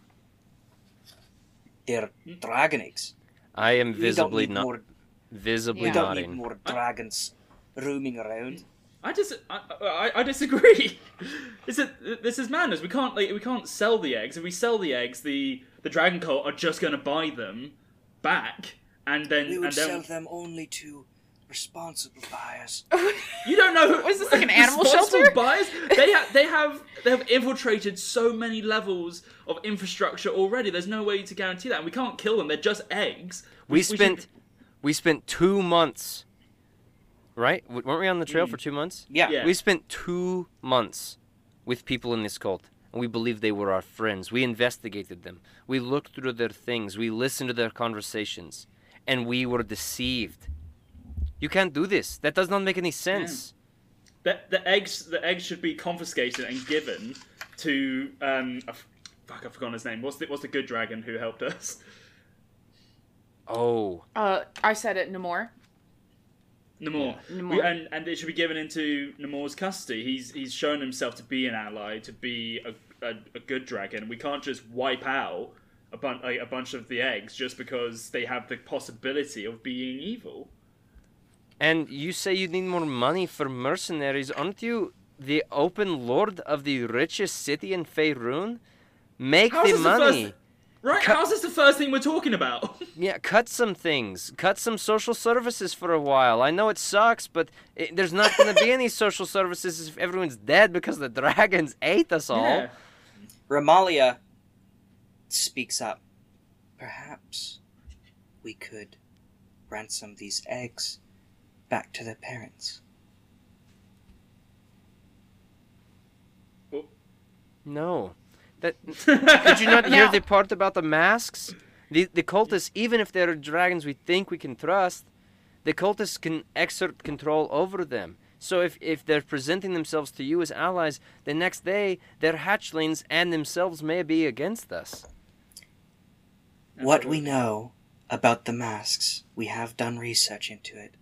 They're hmm. dragon eggs.
I am
We don't
visibly
need
not
more,
visibly
we
Yeah.
don't need more dragons roaming around.
I dis- I, I, I disagree. Is it this is madness? We can't like we can't sell the eggs. If we sell the eggs, the the dragon cult are just going to buy them back, and then
We would
and then
sell them only to responsible buyers.
you don't know. Who,
Was this like an animal
responsible
shelter?
Buyers? They have they have they have infiltrated so many levels of infrastructure already. There's no way to guarantee that. And we can't kill them. They're just eggs.
We
should-
spent we spent two months, right? W- Weren't we on the trail
Mm.
for two months?
Yeah.
Yeah.
We spent two months with people in this cult, and we believed they were our friends. We investigated them. We looked through their things. We listened to their conversations, and we were deceived. You can't do this. That does not make any sense.
the, the eggs the eggs should be confiscated and given to um a f- fuck I've forgotten his name. What's the what's the good dragon who helped us?
Oh,
Uh, I said it. Namor.
Namor.
Namor.
We- and and it should be given into Namor's custody. He's he's shown himself to be an ally, to be a, a, a good dragon. We can't just wipe out a, bun- like, a bunch of the eggs just because they have the possibility of being evil.
And you say you need more money for mercenaries, aren't you? The open lord of the richest city in Faerun? Make
How's
the
this the
money.
first- Right?
Cut-
How's this the first thing we're talking about?
Yeah, cut some things. Cut some social services for a while. I know it sucks, but it, there's not going to be any social services if everyone's dead because the dragons ate us all.
Yeah.
Remallia speaks up. Perhaps we could ransom these eggs back to their parents. Oh.
No. That Did you not hear
Now-
the part about the masks? The the cultists, even if they're dragons we think we can trust, the cultists can exert control over them. So if, if they're presenting themselves to you as allies, the next day their hatchlings and themselves may be against us.
What we know about the masks, we have done research into it.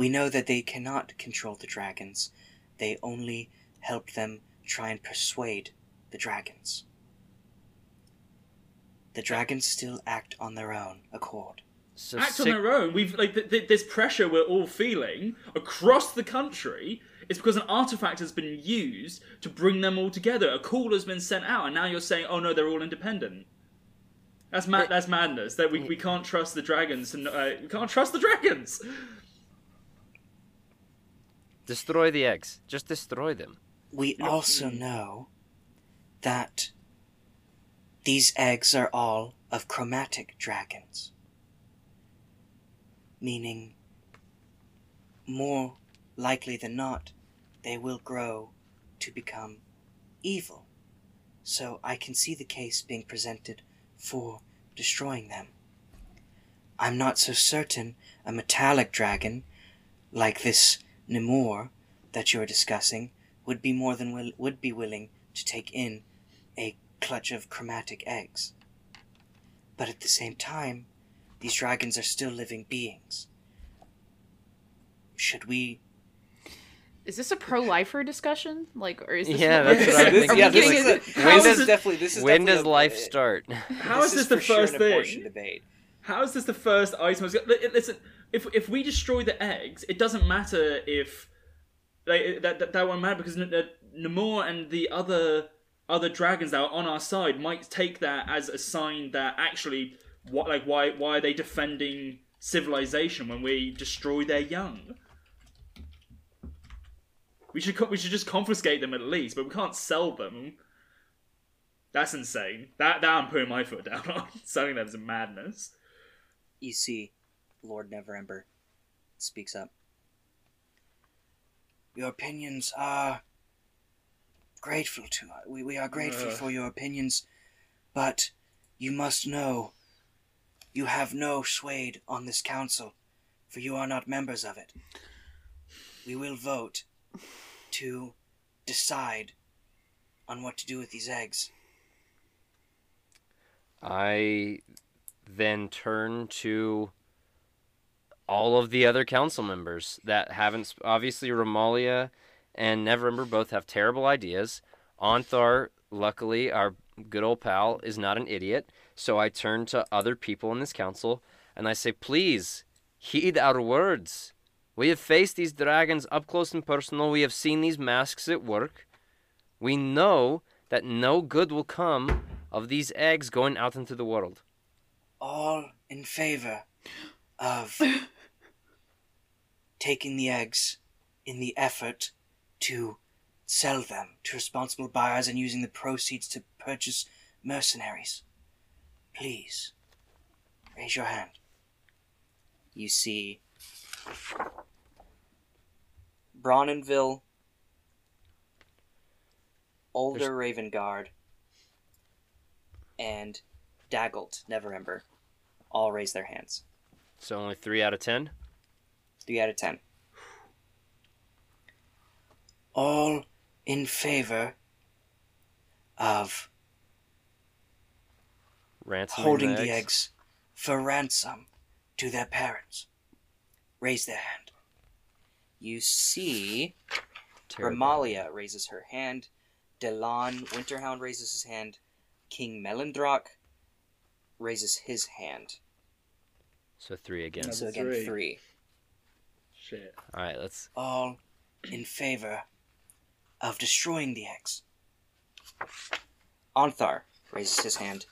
We know that they cannot control the dragons. They only help them try and persuade the dragons. The dragons still act on their own accord.
So
act on their own. We've like th- th- this pressure we're all feeling across the country. is because an artifact has been used to bring them all together. A call has been sent out, and now you're saying, "Oh no, they're all independent." That's mad. That's madness. That we, we can't trust the dragons, and uh, we can't trust the dragons.
Destroy the eggs. Just destroy them.
We
know-
also know that these eggs are all of chromatic dragons. Meaning, more likely than not, they will grow to become evil. So I can see the case being presented for destroying them. I'm not so certain a metallic dragon, like this Nemor that you're discussing, would be more than will, would be willing to take in a clutch of chromatic eggs. But at the same time, these dragons are still living beings. Should we
Is this a pro-lifer discussion? Like, or is this
Yeah, that's what I'm thinking.
we
yeah, this is a,
How
this
is
is
it-
definitely this is
when does
a-
life start?
How is this the
for sure
first
an
thing?
abortion debate.
How is this the first item? I was- li- Listen, if if we destroy the eggs, it doesn't matter if like that that, that won't matter because N- N- Namor and the other other dragons that are on our side might take that as a sign that actually what like why why are they defending civilization when we destroy their young? We should we should just confiscate them at least, but we can't sell them. That's insane. That that I'm putting my foot down on. Selling them is madness.
You see, Lord Neverember speaks up. Your opinions are grateful to we, we are grateful
Ugh.
for your opinions, but you must know you have no sway on this council, for you are not members of it. We will vote to decide on what to do with these eggs.
I then turn to all of the other council members that haven't. Obviously, Remallia and Neverember both have terrible ideas. Ontharr, luckily, our good old pal, is not an idiot. So I turn to other people in this council and I say, please heed our words. We have faced these dragons up close and personal. We have seen these masks at work. We know that no good will come of these eggs going out into the world.
all in favor of taking the eggs in the effort to sell them to responsible buyers and using the proceeds to purchase mercenaries. Please, raise your hand. You see Brawnanvil, Ulder Ravengard, and Dagult, Neverember, all raise their hands.
So only three out of ten.
Three out of ten. All in favor of
Ransoming
holding
the
the
eggs.
eggs for ransom to their parents. Raise their hand. You see,
Terrible.
Remallia raises her hand. Delaan Winterhound raises his hand. King Melandrach raises his hand.
So three again.
That's
So again,
three.
three.
Shit.
All right, let's.
all in favor of destroying the eggs. Ontharr raises his hand.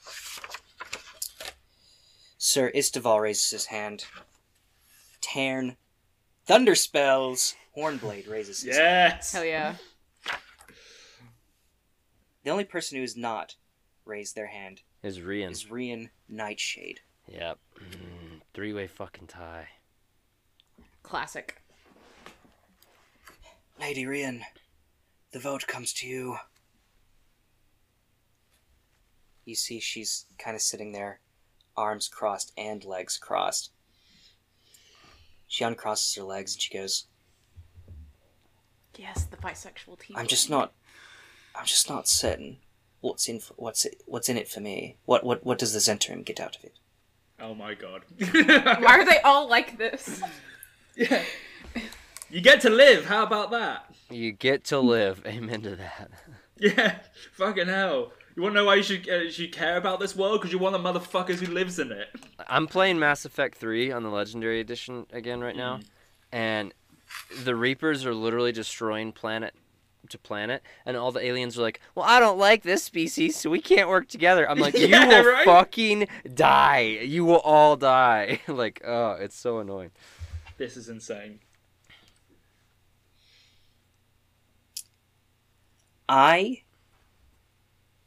Sir Isteval raises his hand. Taern Thunderspells Hornblade raises his hand.
Yes.
Hell yeah.
The only person who has not raised their hand
Is Rian.
is Rian Nightshade.
Yep. Mm, three-way fucking tie.
Classic.
Lady Rian, the vote comes to you. You see, she's kind of sitting there, arms crossed and legs crossed. She uncrosses her legs and she goes,
Yes, the bisexual tea.
"I'm just not, I'm just not certain what's in for, what's it, what's in it for me. What what what does the Zhentarim get out of it?
Oh my god.
Why are they all like this?
yeah. You get to live. How about that?
You get to live. Amen to that.
Yeah. Fucking hell. You want to know why you should uh, you should care about this world? Because you're one of the motherfuckers who lives in it.
I'm playing Mass Effect 3 on the Legendary Edition again right now, and the Reapers are literally destroying planet to planet, and all the aliens are like, "Well, I don't like this species, so we can't work together." I'm like, "You
Yeah,
will
right?
fucking die. You will all die." like, oh, it's so annoying.
This is insane.
I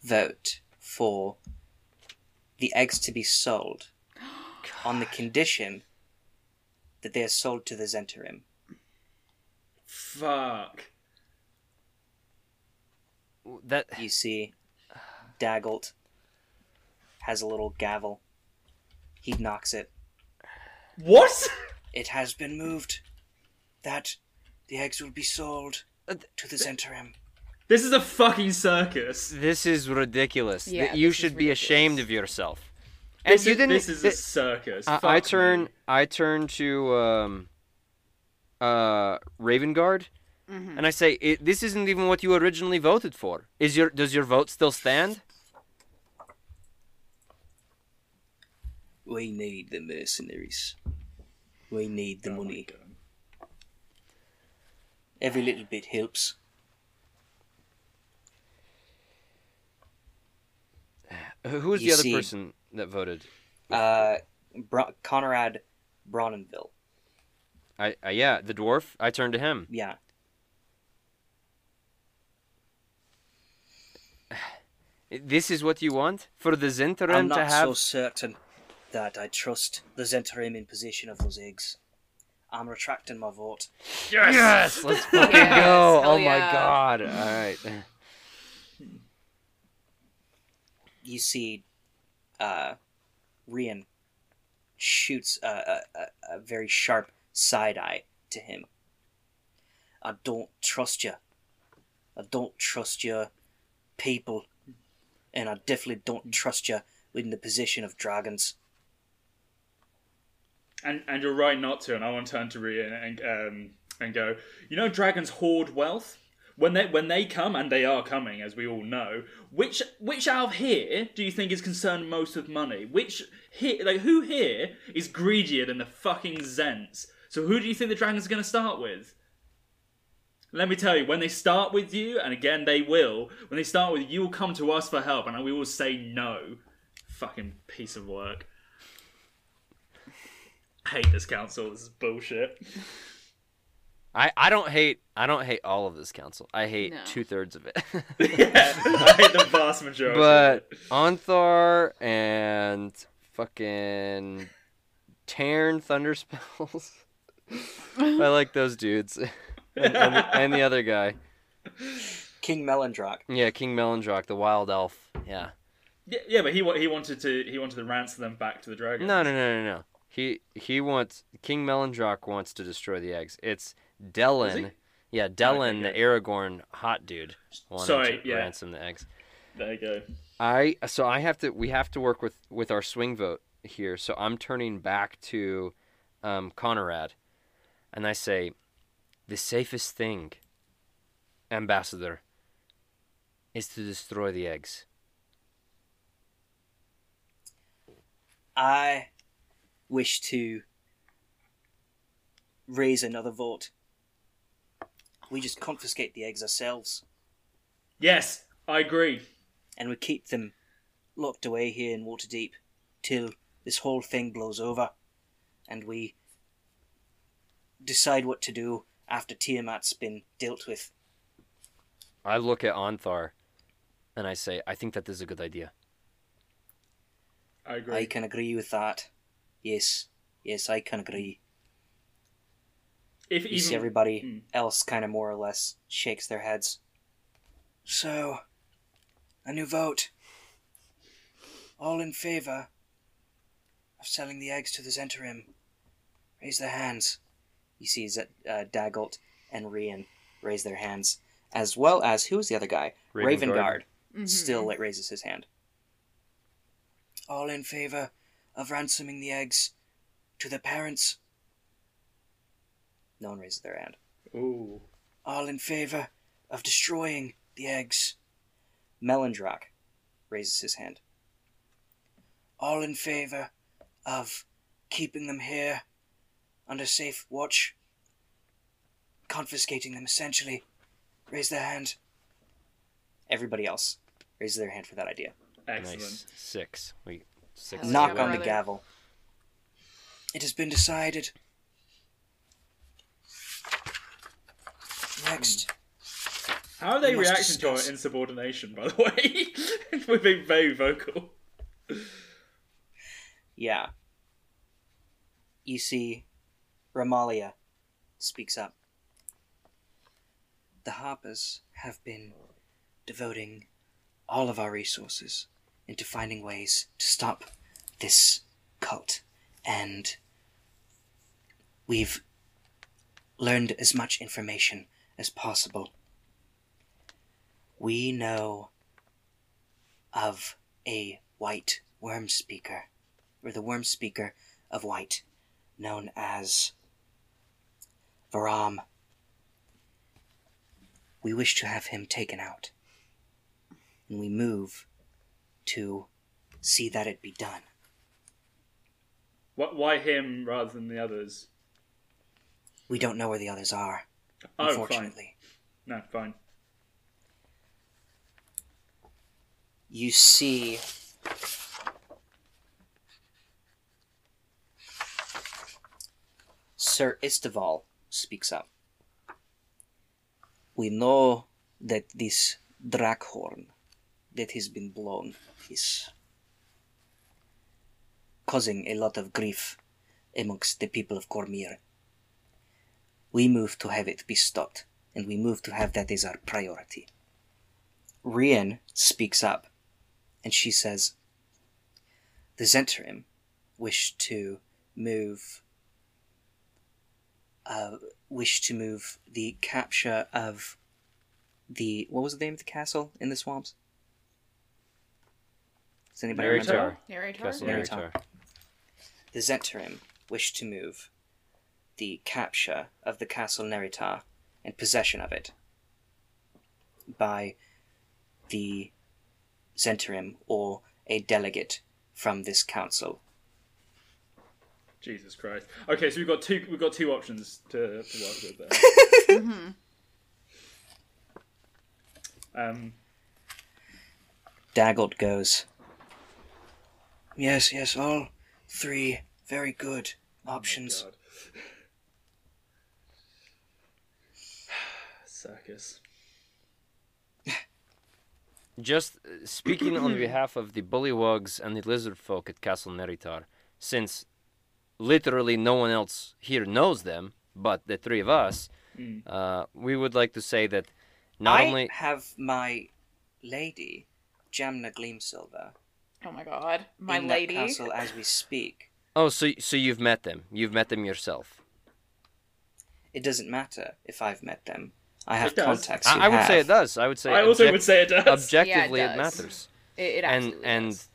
vote for the eggs to be sold on the condition that they are sold to the Zhentarim.
Fuck.
That
You see, Dagult has a little gavel. He knocks it.
What?
It has been moved that the eggs will be sold
Uh,
to the Zhentarim.
This is a fucking circus.
This is ridiculous. Th-
Yeah,
you
this is
should be
ridiculous.
ashamed of yourself. And
This
you
is,
didn't.
this is a circus.
I,
Fuck
I
me.
turn. I turn to um, uh, Ravengard,
Mm-hmm.
and I say, it, "This isn't even what you originally voted for. Is your does your vote still stand?"
We need the mercenaries. We need the
Oh
money. Every little bit helps.
Who who was
You
the other
see-
person that voted?
Uh, Bra- Conrad Brawnanvil.
I, I yeah, the dwarf. I turned to him.
Yeah.
This is what you want for the
I'm not
to have.
so certain that I trust the Zhentarim in possession of those eggs. I'm retracting my vote.
Yes, let's fucking
Yes,
go.
hell
Oh my god. All right.
You see, uh, Rian shoots a, a, a, a very sharp side eye to him. I don't trust you. I don't trust your people. And I definitely don't trust you in the position of dragons.
And and you're right not to. And I want to turn to Rhea and um and go. You know, dragons hoard wealth. When they when they come, and they are coming, as we all know. Which which out of here do you think is concerned most with money? Which here like who here is greedier than the fucking Zhents? So who do you think the dragons are going to start with? Let me tell you, when they start with you, and again they will, when they start with you, you will come to us for help, and we will say no. Fucking piece of work. I hate this council. This is bullshit.
I, I don't hate I don't hate all of this council. I hate
No.
two thirds of it.
yeah, I hate the vast majority.
but
it.
Ontharr and fucking Taern Thunder Spells. I like those dudes. and, and, the, and the other guy.
King Melandrach.
Yeah, King Melandrach, the wild elf. Yeah.
yeah, yeah, but he wa- he wanted to he wanted to ransom them back to the dragon.
No, no, no, no, no. He he wants King Melandrach wants to destroy the eggs. It's
Does he?
Delaan. Yeah,
Delaan,
the. Aragorn hot dude, wanted
Sorry,
to
yeah.
ransom the eggs.
There you go.
I so I have to we have to work with with our swing vote here. So I'm turning back to um, Conrad, and I say, the safest thing, Ambassador, is to destroy the eggs.
I wish to raise another vote. We just confiscate the eggs ourselves,
Yes, I agree.
and we keep them locked away here in Waterdeep till this whole thing blows over, and we decide what to do after Tiamat's been dealt with.
I look at Ontharr, and I say, I think that this is a good idea.
I agree.
I can agree with that. Yes, yes, I can agree.
if
You
even
see, everybody
Hmm.
else kind of more or less shakes their heads. So, a new vote. All in favour of selling the eggs to the Zhentarim. Raise their hands. You see that uh, Dagult and Rian raise their hands, as well as who was the other guy?
Raven
Ravengard
Mhm.
still like, raises his hand. All in favour of ransoming the eggs to the parents. No one raises their hand.
Ooh.
All in favour of destroying the eggs. Melandrach raises his hand. All in favour of keeping them here under safe watch. Confiscating them essentially. Raise their hand. Everybody else raises their hand for that idea.
Excellent.
Nice six. We six.
Knock on the
brother.
gavel. It has been decided. Next.
How are they
must
reacting to our insubordination, by the way? We're being very vocal.
Yeah. You see, Remallia speaks up. The Harpers have been devoting all of our resources into finding ways to stop this cult, and we've learned as much information as possible. We know of a white worm speaker, or the worm speaker of white, known as Varram. We wish to have him taken out, and we move to see that it be done.
What, why him rather than the others?
We don't know where the others are,
Oh, fine.
unfortunately.
No, fine.
You see Sir Isteval speaks up. We know that this Draakhorn that has been blown is causing a lot of grief amongst the people of Cormyr. We move to have it be stopped, and we move to have that as our priority. Rian speaks up, and she says, The Zhentarim wish to move uh, wish to move the capture of the what was the name of the castle in the swamps? Does anybody remember?
Naerytar.
Narrator?
Castle
Naerytar.
Naerytar.
The Zhentarim wish to move the capture of the castle Naerytar and possession of it by the Zhentarim or a delegate from this council.
Jesus Christ. Okay, so we've got two. We've got two options to, to work with there.
Mhm.
Um,
Dagult goes. Yes, yes, all three very good options.
Oh God. Circus.
Just uh, speaking on behalf of the bullywugs and the lizard folk at Castle Naerytar, since literally no one else here knows them but the three of us,
Mm.
uh, we would like to say that not
I
only
have my lady, Jamna Gleamsilver,
Oh my god. My
in
lady.
that castle as we speak.
oh, so so you've met them, you've met them yourself.
It doesn't matter if I've met them. I have
It
contacts.
I, I would say it does. I would say
I also
object-
would say it does.
objectively
Yeah,
it,
it
matters.
It, it
And
absolutely
and
is.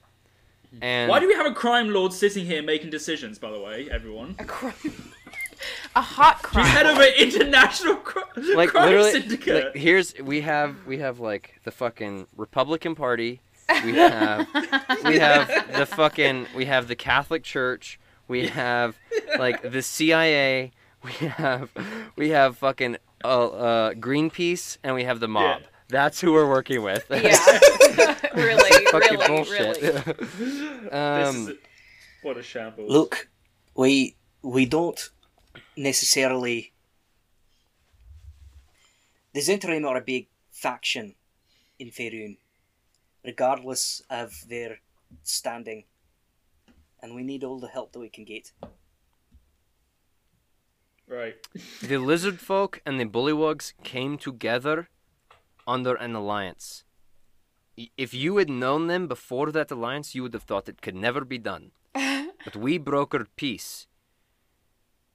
and
Why do we have a crime lord sitting here making decisions? By the way, everyone.
a crime. a hot crime.
Head of an international cri-
like
crime
literally
syndicate.
like, here's we have we have like the fucking Republican Party. We have we have the fucking we have the Catholic Church. We have like the CIA. We have we have fucking uh, uh, Greenpeace, and we have the mob.
Yeah.
That's who we're working with.
yeah. really,
fucking
really,
bullshit.
really.
this
um,
is what a shambles.
Look, we we don't necessarily. The Zhentarim are a big faction in Faerun, regardless of their standing, and we need all the help that we can get.
right.
the lizard folk and the bullywugs came together under an alliance. If you had known them before that alliance, you would have thought it could never be done. but we brokered peace.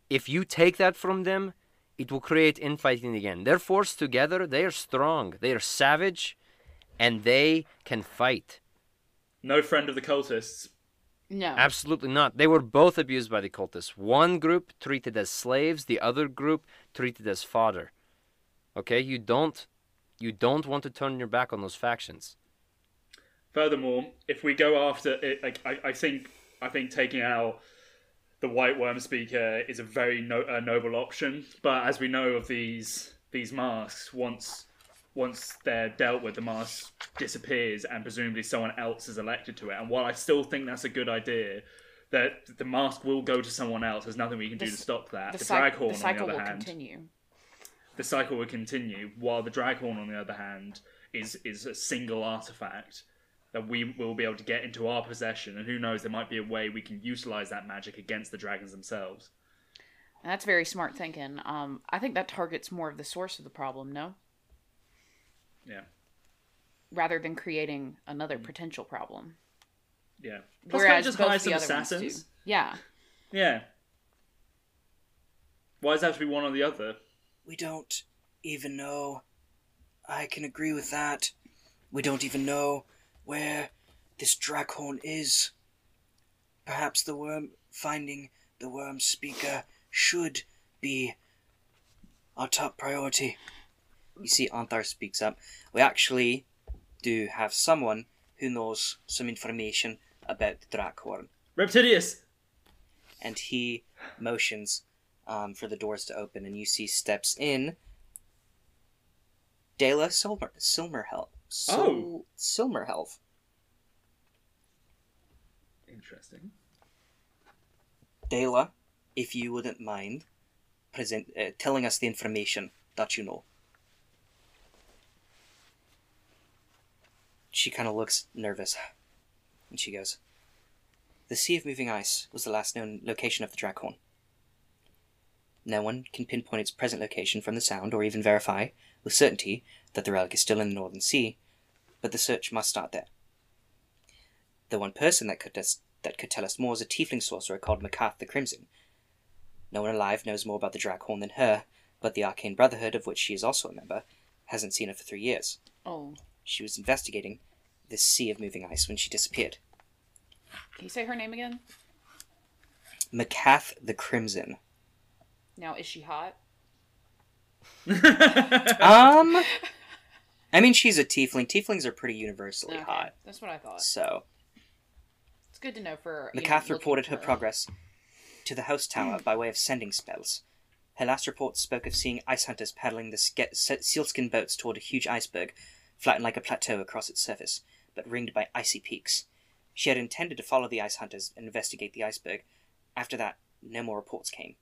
If you take that from them, it will create infighting again. They're forced together, they are strong, they are savage, and they can fight.
No friend of the cultists.
No.
Absolutely not. They were both abused by the cultists. One group treated as slaves, the other group treated as fodder. Okay, you don't you don't want to turn your back on those factions.
Furthermore, if we go after it, like, I, I think I think taking out the white worm speaker is a very no, uh, noble option. But as we know of these these masks, once once they're dealt with, the mask disappears, and presumably someone else is elected to it. And while I still think that's a good idea, that the mask will go to someone else. There's nothing we can do
The
to stop that.
the,
The,
cy-
Draakhorn,
the
on the
will
other hand,
continue.
the cycle will continue. While the Draakhorn, on the other hand, is is a single artifact that we will be able to get into our possession, and who knows, there might be a way we can utilize that magic against the dragons themselves.
That's very smart thinking. Um, I think that targets more of the source of the problem, no?
Yeah,
Rather than creating another mm. potential problem.
yeah. Plus, can't
Whereas
we just
both
hire
the
some
other ones do.
assassins.
Yeah.
Yeah. Why does that have to be one or the other?
We don't even know. I can agree with that. We don't even know where this Draakhorn is. Perhaps the worm finding the worm speaker should be our top priority. You see, Ontharr speaks up. We actually do have someone who knows some information about the Draakhorn.
Reptidius!
and he motions um, for the doors to open, and you see steps in Dela Silmer Silmerhelf. Sil-
Oh.
Silmerhelf.
Interesting.
Dela, if you wouldn't mind, present uh, telling us the information that you know. She kind of looks nervous, and she goes, "The Sea of Moving Ice was the last known location of the Draakhorn. No one can pinpoint its present location from the sound, or even verify with certainty that the relic is still in the Northern Sea, but the search must start there. The one person that could us, that could tell us more is a tiefling sorcerer called Maccath the Crimson. No one alive knows more about the Draakhorn than her, but the Arcane Brotherhood, of which she is also a member, hasn't seen her for three years.
Oh,
She was investigating this sea of moving ice when she disappeared.
can you say her name again?
Maccath the Crimson.
Now, is she hot?
Um, I mean, she's a tiefling. Tieflings are pretty universally
Okay,
hot,
That's what I thought.
so
It's good to know for. you know,
Maccath
looking
reported her
for-
progress to the Host Tower by way of sending spells. Her last report spoke of seeing ice hunters paddling the ske- sealskin boats toward a huge iceberg, flattened like a plateau across its surface, but ringed by icy peaks. She had intended to follow the ice hunters and investigate the iceberg. After that, no more reports came.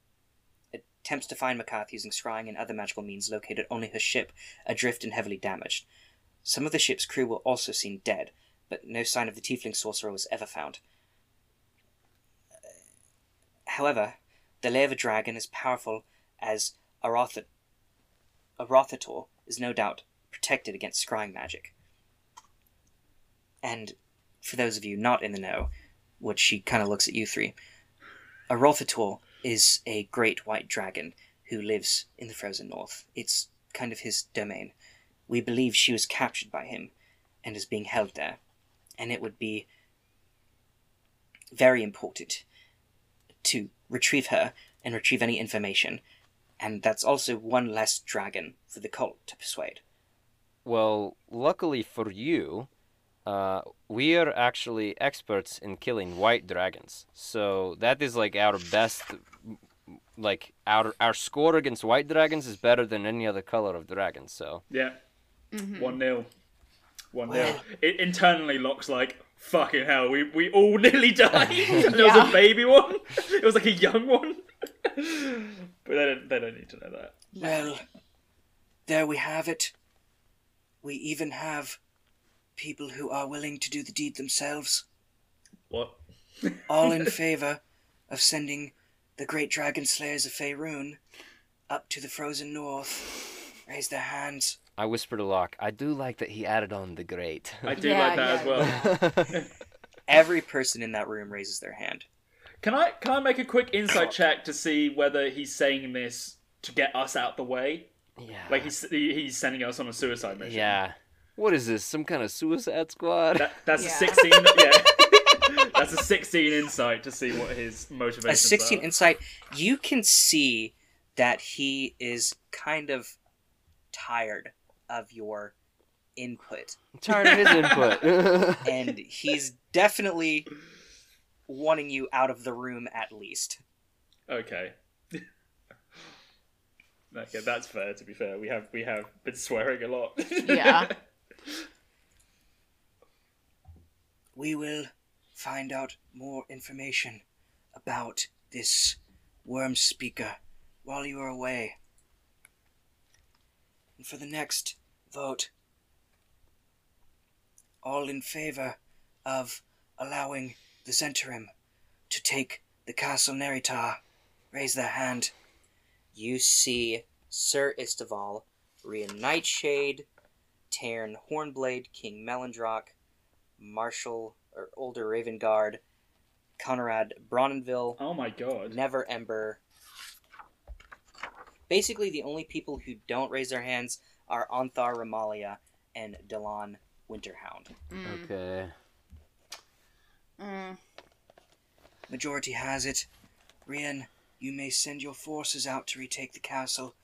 Attempts to find Maccath using scrying and other magical means located only her ship, adrift and heavily damaged. Some of the ship's crew were also seen dead, but no sign of the tiefling sorcerer was ever found. However, the lair of a dragon as powerful as Aratha- Arauthator is no doubt protected against scrying magic. And for those of you not in the know, which she kind of looks at you three, Arauthator is a great white dragon who lives in the frozen north. It's kind of his domain. We believe she was captured by him and is being held there. And it would be very important to retrieve her and retrieve any information. And that's also one less dragon for the cult to persuade.
Well, luckily for you, uh, we are actually experts in killing white dragons. So that is like our best. Like our our score against white dragons is better than any other color of dragons. So
Yeah.
Mhm.
One 0 One 0 It internally locks like fucking hell. We we all nearly died. and there was a baby one. It was like a young one. but they don't they don't need to know that.
Well, there we have it. We even have people who are willing to do the deed themselves,
What?
all in favor of sending the great dragon slayers of Faerun up to the frozen north. Raise their hands.
I whispered to Locke, I do like that he added on the great.
I do
Yeah,
like that
yeah.
as well.
Every person in that room raises their hand.
Can I can I make a quick insight check to see whether he's saying this to get us out the way?
yeah.
Like he's he- he's sending us on a suicide mission.
Yeah. What is this? Some kind of suicide squad?
That, that's a sixteen. Yeah. that's a sixteen insight to see what his motivation. Is.
A 16 insight, you can see that he is kind of tired of your input.
I'm tired of his input.
and he's definitely wanting you out of the room at least.
Okay. okay, that's fair. To be fair, we have we have been swearing a lot.
Yeah.
We will find out more information about this worm speaker while you are away. And for the next vote, all in favor of allowing the Zhentarim to take the castle Neritar, raise their hand. You see Sir Isteval, Rian Nightshade, Taern Hornblade, King Melandrach, Marshal or Ulder Ravengard, Conrad Brawnanvil,
oh my god.
Neverember. Basically, the only people who don't raise their hands are Ontharr Remallia and Delaan Winterhound.
Mm.
Okay.
Mm.
Majority has it. Rian, you may send your forces out to retake the castle.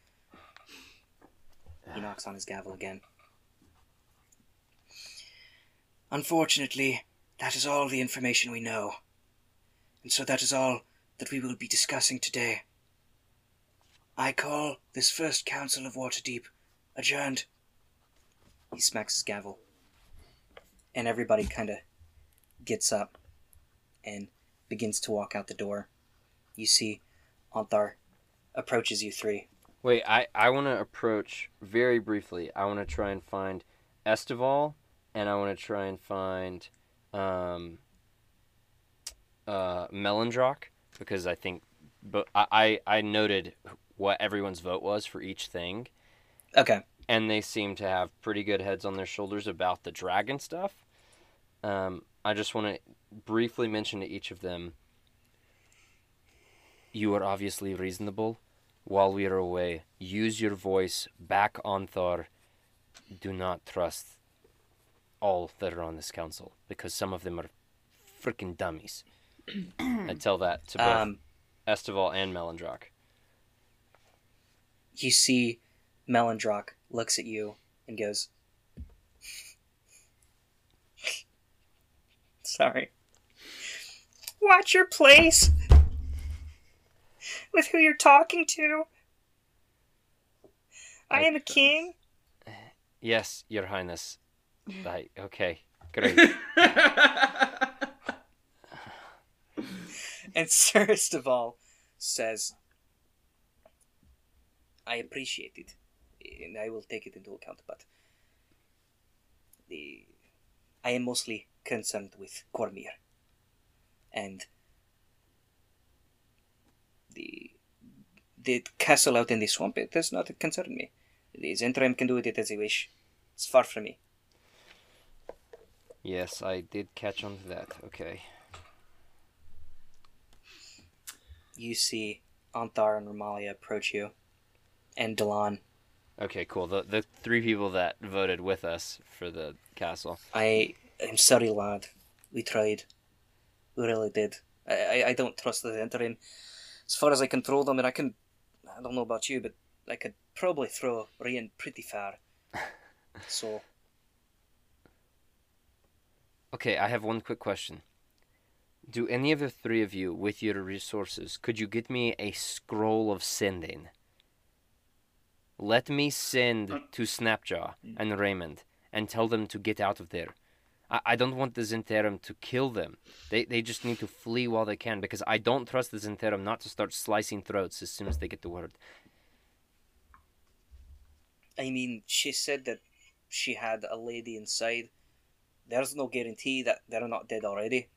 He knocks on his gavel again. Unfortunately, that is all the information we know. And so that is all that we will be discussing today. I call this first council of Waterdeep adjourned. He smacks his gavel. And everybody kind of gets up and begins to walk out the door. You see Ontharr approaches you three.
Wait, I, I want to approach very briefly. I want to try and find Isteval, and I want to try and find um, uh, Melandrach, because I think, but I, I, I noted what everyone's vote was for each thing,
Okay.
and they seem to have pretty good heads on their shoulders about the dragon stuff. Um, I just want to briefly mention to each of them you are obviously reasonable. While we are away, use your voice back on Thor. Do not trust all that are on this council because some of them are freaking dummies. I tell that to both
Um,
Isteval and Melandrach.
you see Melandrach looks at you and goes, Sorry. Watch your place with who you're talking to. I am a king.
Yes, Your Highness. I, okay, great.
And Sir Isteval says, I appreciate it, and I will take it into account, but the I am mostly concerned with Cormyr. And the the castle out in the swamp, it does not concern me. The Zhentarim can do with it as they wish. It's far from me.
Yes, I did catch on to that. Okay.
You see Ontharr and Remallia approach you, and Delaan.
Okay, cool. The the three people that voted with us for the castle.
I am sorry, lad. We tried. We really did. I, I, I don't trust the Zhentarim. As far as I can throw them, and I can. I don't know about you, but I could probably throw Rian pretty far. so,
Okay, I have one quick question. Do any of the three of you, with your resources, could you get me a scroll of sending? Let me send
Uh,
to Snapjaw and Raymond and tell them to get out of there. I, I don't want the Zhentarim to kill them. They, they just need to flee while they can because I don't trust the Zhentarim not to start slicing throats as soon as they get the word.
I mean, she said that she had a lady inside. There's no guarantee that they're not dead already.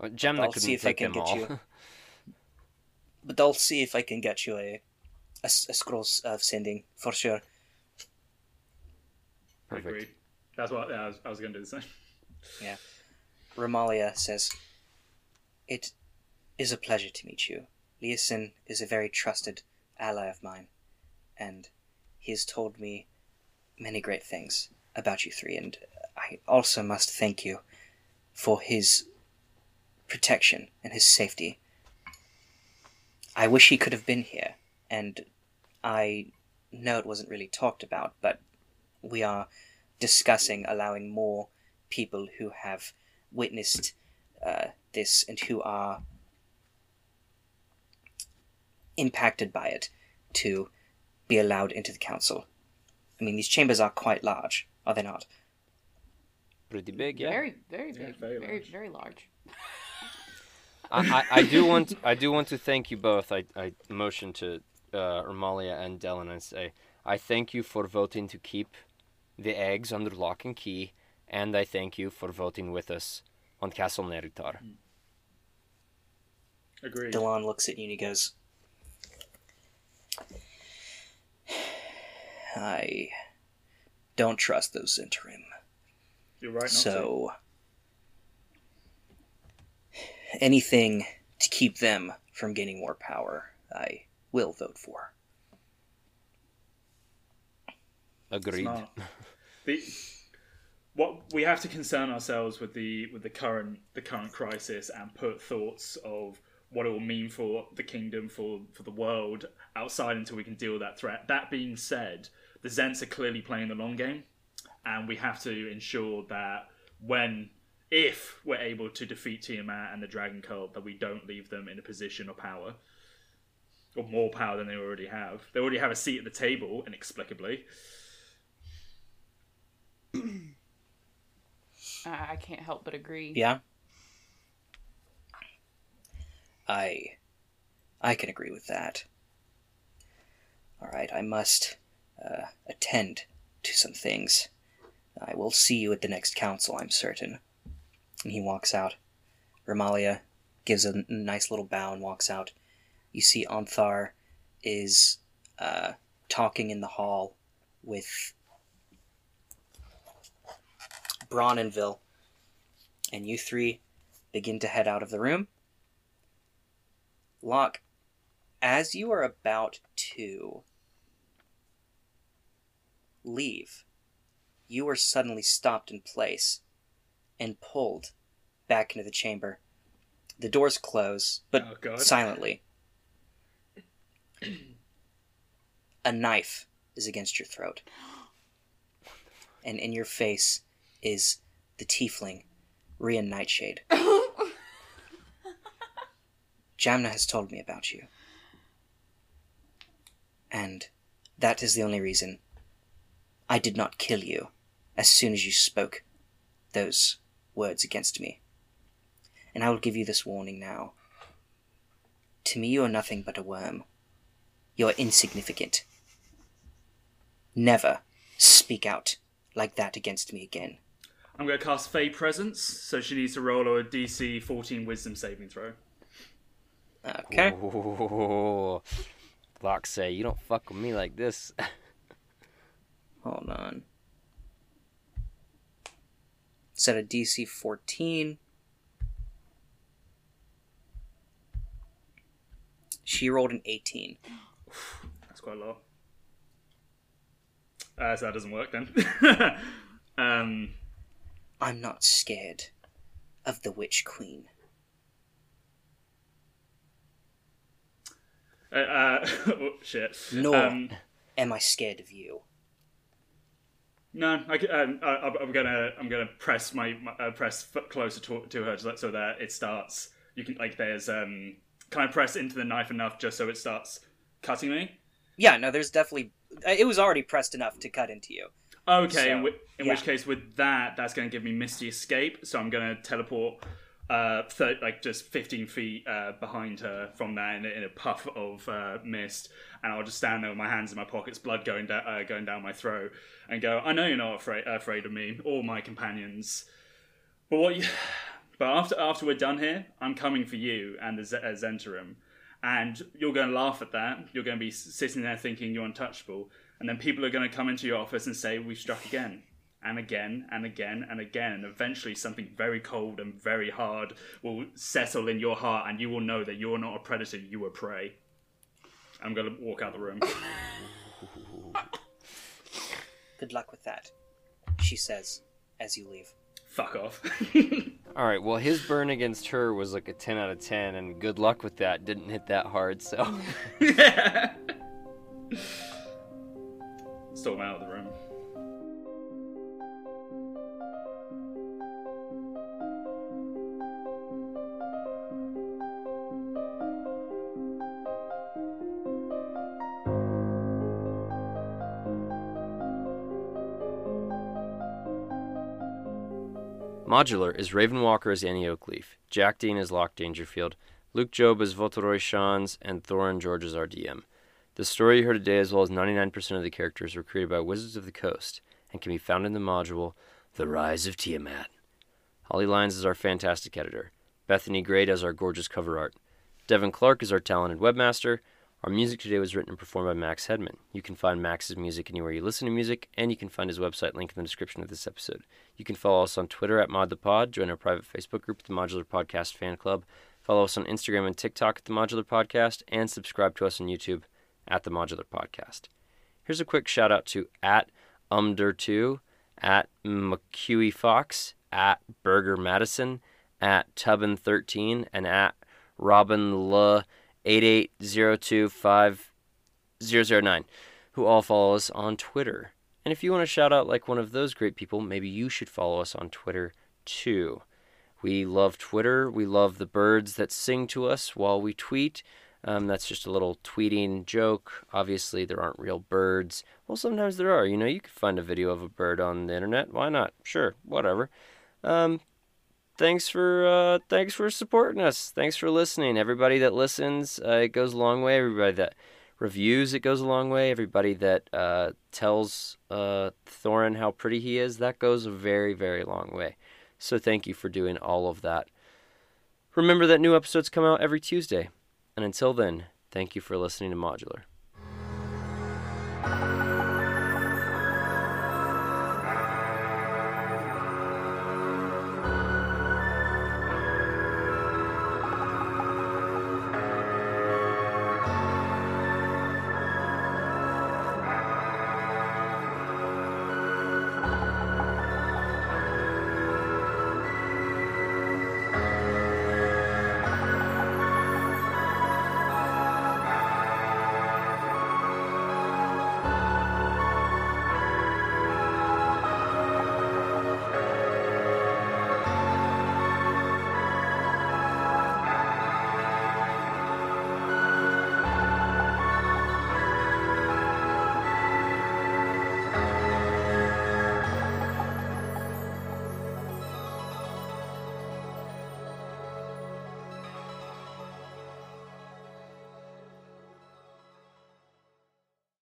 Uh, Jamna
I'll see if I can get
all.
you. But I'll see if I can get you a, a scroll of sending, for sure.
Perfect.
Agreed. That's what yeah, I was, I was going to do the same.
Yeah. Remallia says, It is a pleasure to meet you. Leosin is a very trusted ally of mine, and he has told me many great things about you three, and Also must thank you for his protection and his safety. I wish he could have been here, and I know it wasn't really talked about, but we are discussing allowing more people who have witnessed uh, this and who are impacted by it to be allowed into the council. I mean, these chambers are quite large, are they not?
Pretty big, yeah.
Very, very
Yeah,
big.
very
very,
large.
very large.
I, I, I do want I do want to thank you both. I, I motion to uh, Ermalia and Delaan and say I thank you for voting to keep the eggs under lock and key, and I thank you for voting with us on Castle Naerytar.
Agreed.
Delaan looks at you and he goes, I don't trust those Zhentarim.
You're right. Not to.
So, anything to keep them from gaining more power, I will vote for.
Agreed.
Smart. The, what we have to concern ourselves with the with the current the current crisis and put thoughts of what it will mean for the kingdom for for the world outside until we can deal with that threat. That being said, the Zhents are clearly playing the long game, and we have to ensure that when if we're able to defeat Tiamat and the Dragon Cult, that we don't leave them in a position of power or more power than they already have. They already have a seat at the table, inexplicably.
I I can't help but agree.
Yeah. I I can agree with that. All right, I must uh, attend to some things. I will see you at the next council, I'm certain. And he walks out. Remallia gives a nice little bow and walks out. You see Ontharr is uh, talking in the hall with Brawnanvil, and you three begin to head out of the room. Locke, as you are about to leave, you are suddenly stopped in place and pulled back into the chamber. The doors close, but
Oh,
silently. A knife is against your throat. And in your face is the tiefling, Rian Nightshade. Jamna has told me about you. And that is the only reason I did not kill you as soon as you spoke those words against me. And I will give you this warning now. To me, you are nothing but a worm. You are insignificant. Never speak out like that against me again.
I'm going to cast Fey Presence, so she needs to roll a DC 14 Wisdom saving throw.
Okay.
Ooh. Locke say, you don't fuck with me like this.
Hold on. Set a DC 14. She rolled an 18.
That's quite low. Uh, so that doesn't work then. um,
I'm not scared of the Witch Queen.
uh, uh, oh, shit.
Nor
Um,
am I scared of you.
No, I, c- um, I, I'm gonna I'm gonna press my, my uh, press closer to, to her so that, it starts. You can like there's um. Can I press into the knife enough just so it starts cutting me?
Yeah, no, there's definitely. It was already pressed enough to cut into you.
Okay, in,
So,
whi- in
yeah.
which case, with that, that's to give me Misty Escape. So I'm to teleport, uh, like just 15 feet uh, behind her from that in a, in a puff of uh, mist, and I'll just stand there with my hands in my pockets, blood going down, uh, going down my throat, and go. I know you're not afraid afraid of me or my companions, but what you. But after after we're done here, I'm coming for you and the Z- uh, Zhentarim. And you're going to laugh at that. You're going to be sitting there thinking you're untouchable. And then people are going to come into your office and say, We've struck again, and again, and again, and again. And eventually, something very cold and very hard will settle in your heart, and you will know that you're not a predator, you are prey. I'm going to walk out the room.
Good luck with that, she says as you leave.
Fuck off.
All right, well, his burn against her was like a 10 out of 10, and good luck with that. Didn't hit that hard, so.
yeah. Storm out of the room.
Modular is Raven Walker as Annie Oakleaf, Jack Dean as Locke Dangerfield, Luke Job as Voltoroy Shans, and Thorin George as our DM. The story you heard today, as well as 99% of the characters, were created by Wizards of the Coast and can be found in the module The Rise of Tiamat. Holly Lyons is our fantastic editor. Bethany Gray does our gorgeous cover art. Devin Clark is our talented webmaster. Our music today was written and performed by Max Hedman. You can find Max's music anywhere you listen to music, and you can find his website link in the description of this episode. You can follow us on Twitter at ModThePod, join our private Facebook group, the Modular Podcast Fan Club, follow us on Instagram and TikTok at the Modular Podcast, and subscribe to us on YouTube at the Modular Podcast. Here's a quick shout out to at Umder2, at McCuey Fox, at Burger Madison, at Tubbin13, and at Robin Le 88025009, who all follow us on Twitter. And if you want to shout out like one of those great people, maybe you should follow us on Twitter too. We love Twitter. We love the birds that sing to us while we tweet. Um, that's just a little tweeting joke. Obviously, there aren't real birds. Well, sometimes there are. You know, you could find a video of a bird on the internet. Why not? Sure, whatever. Um, thanks for uh, thanks for supporting us. Thanks for listening. Everybody that listens, uh, it goes a long way. Everybody that reviews, it goes a long way. Everybody that uh, tells uh, Thorin how pretty he is, that goes a very, very long way. So thank you for doing all of that. Remember that new episodes come out every Tuesday. And until then, thank you for listening to Modular.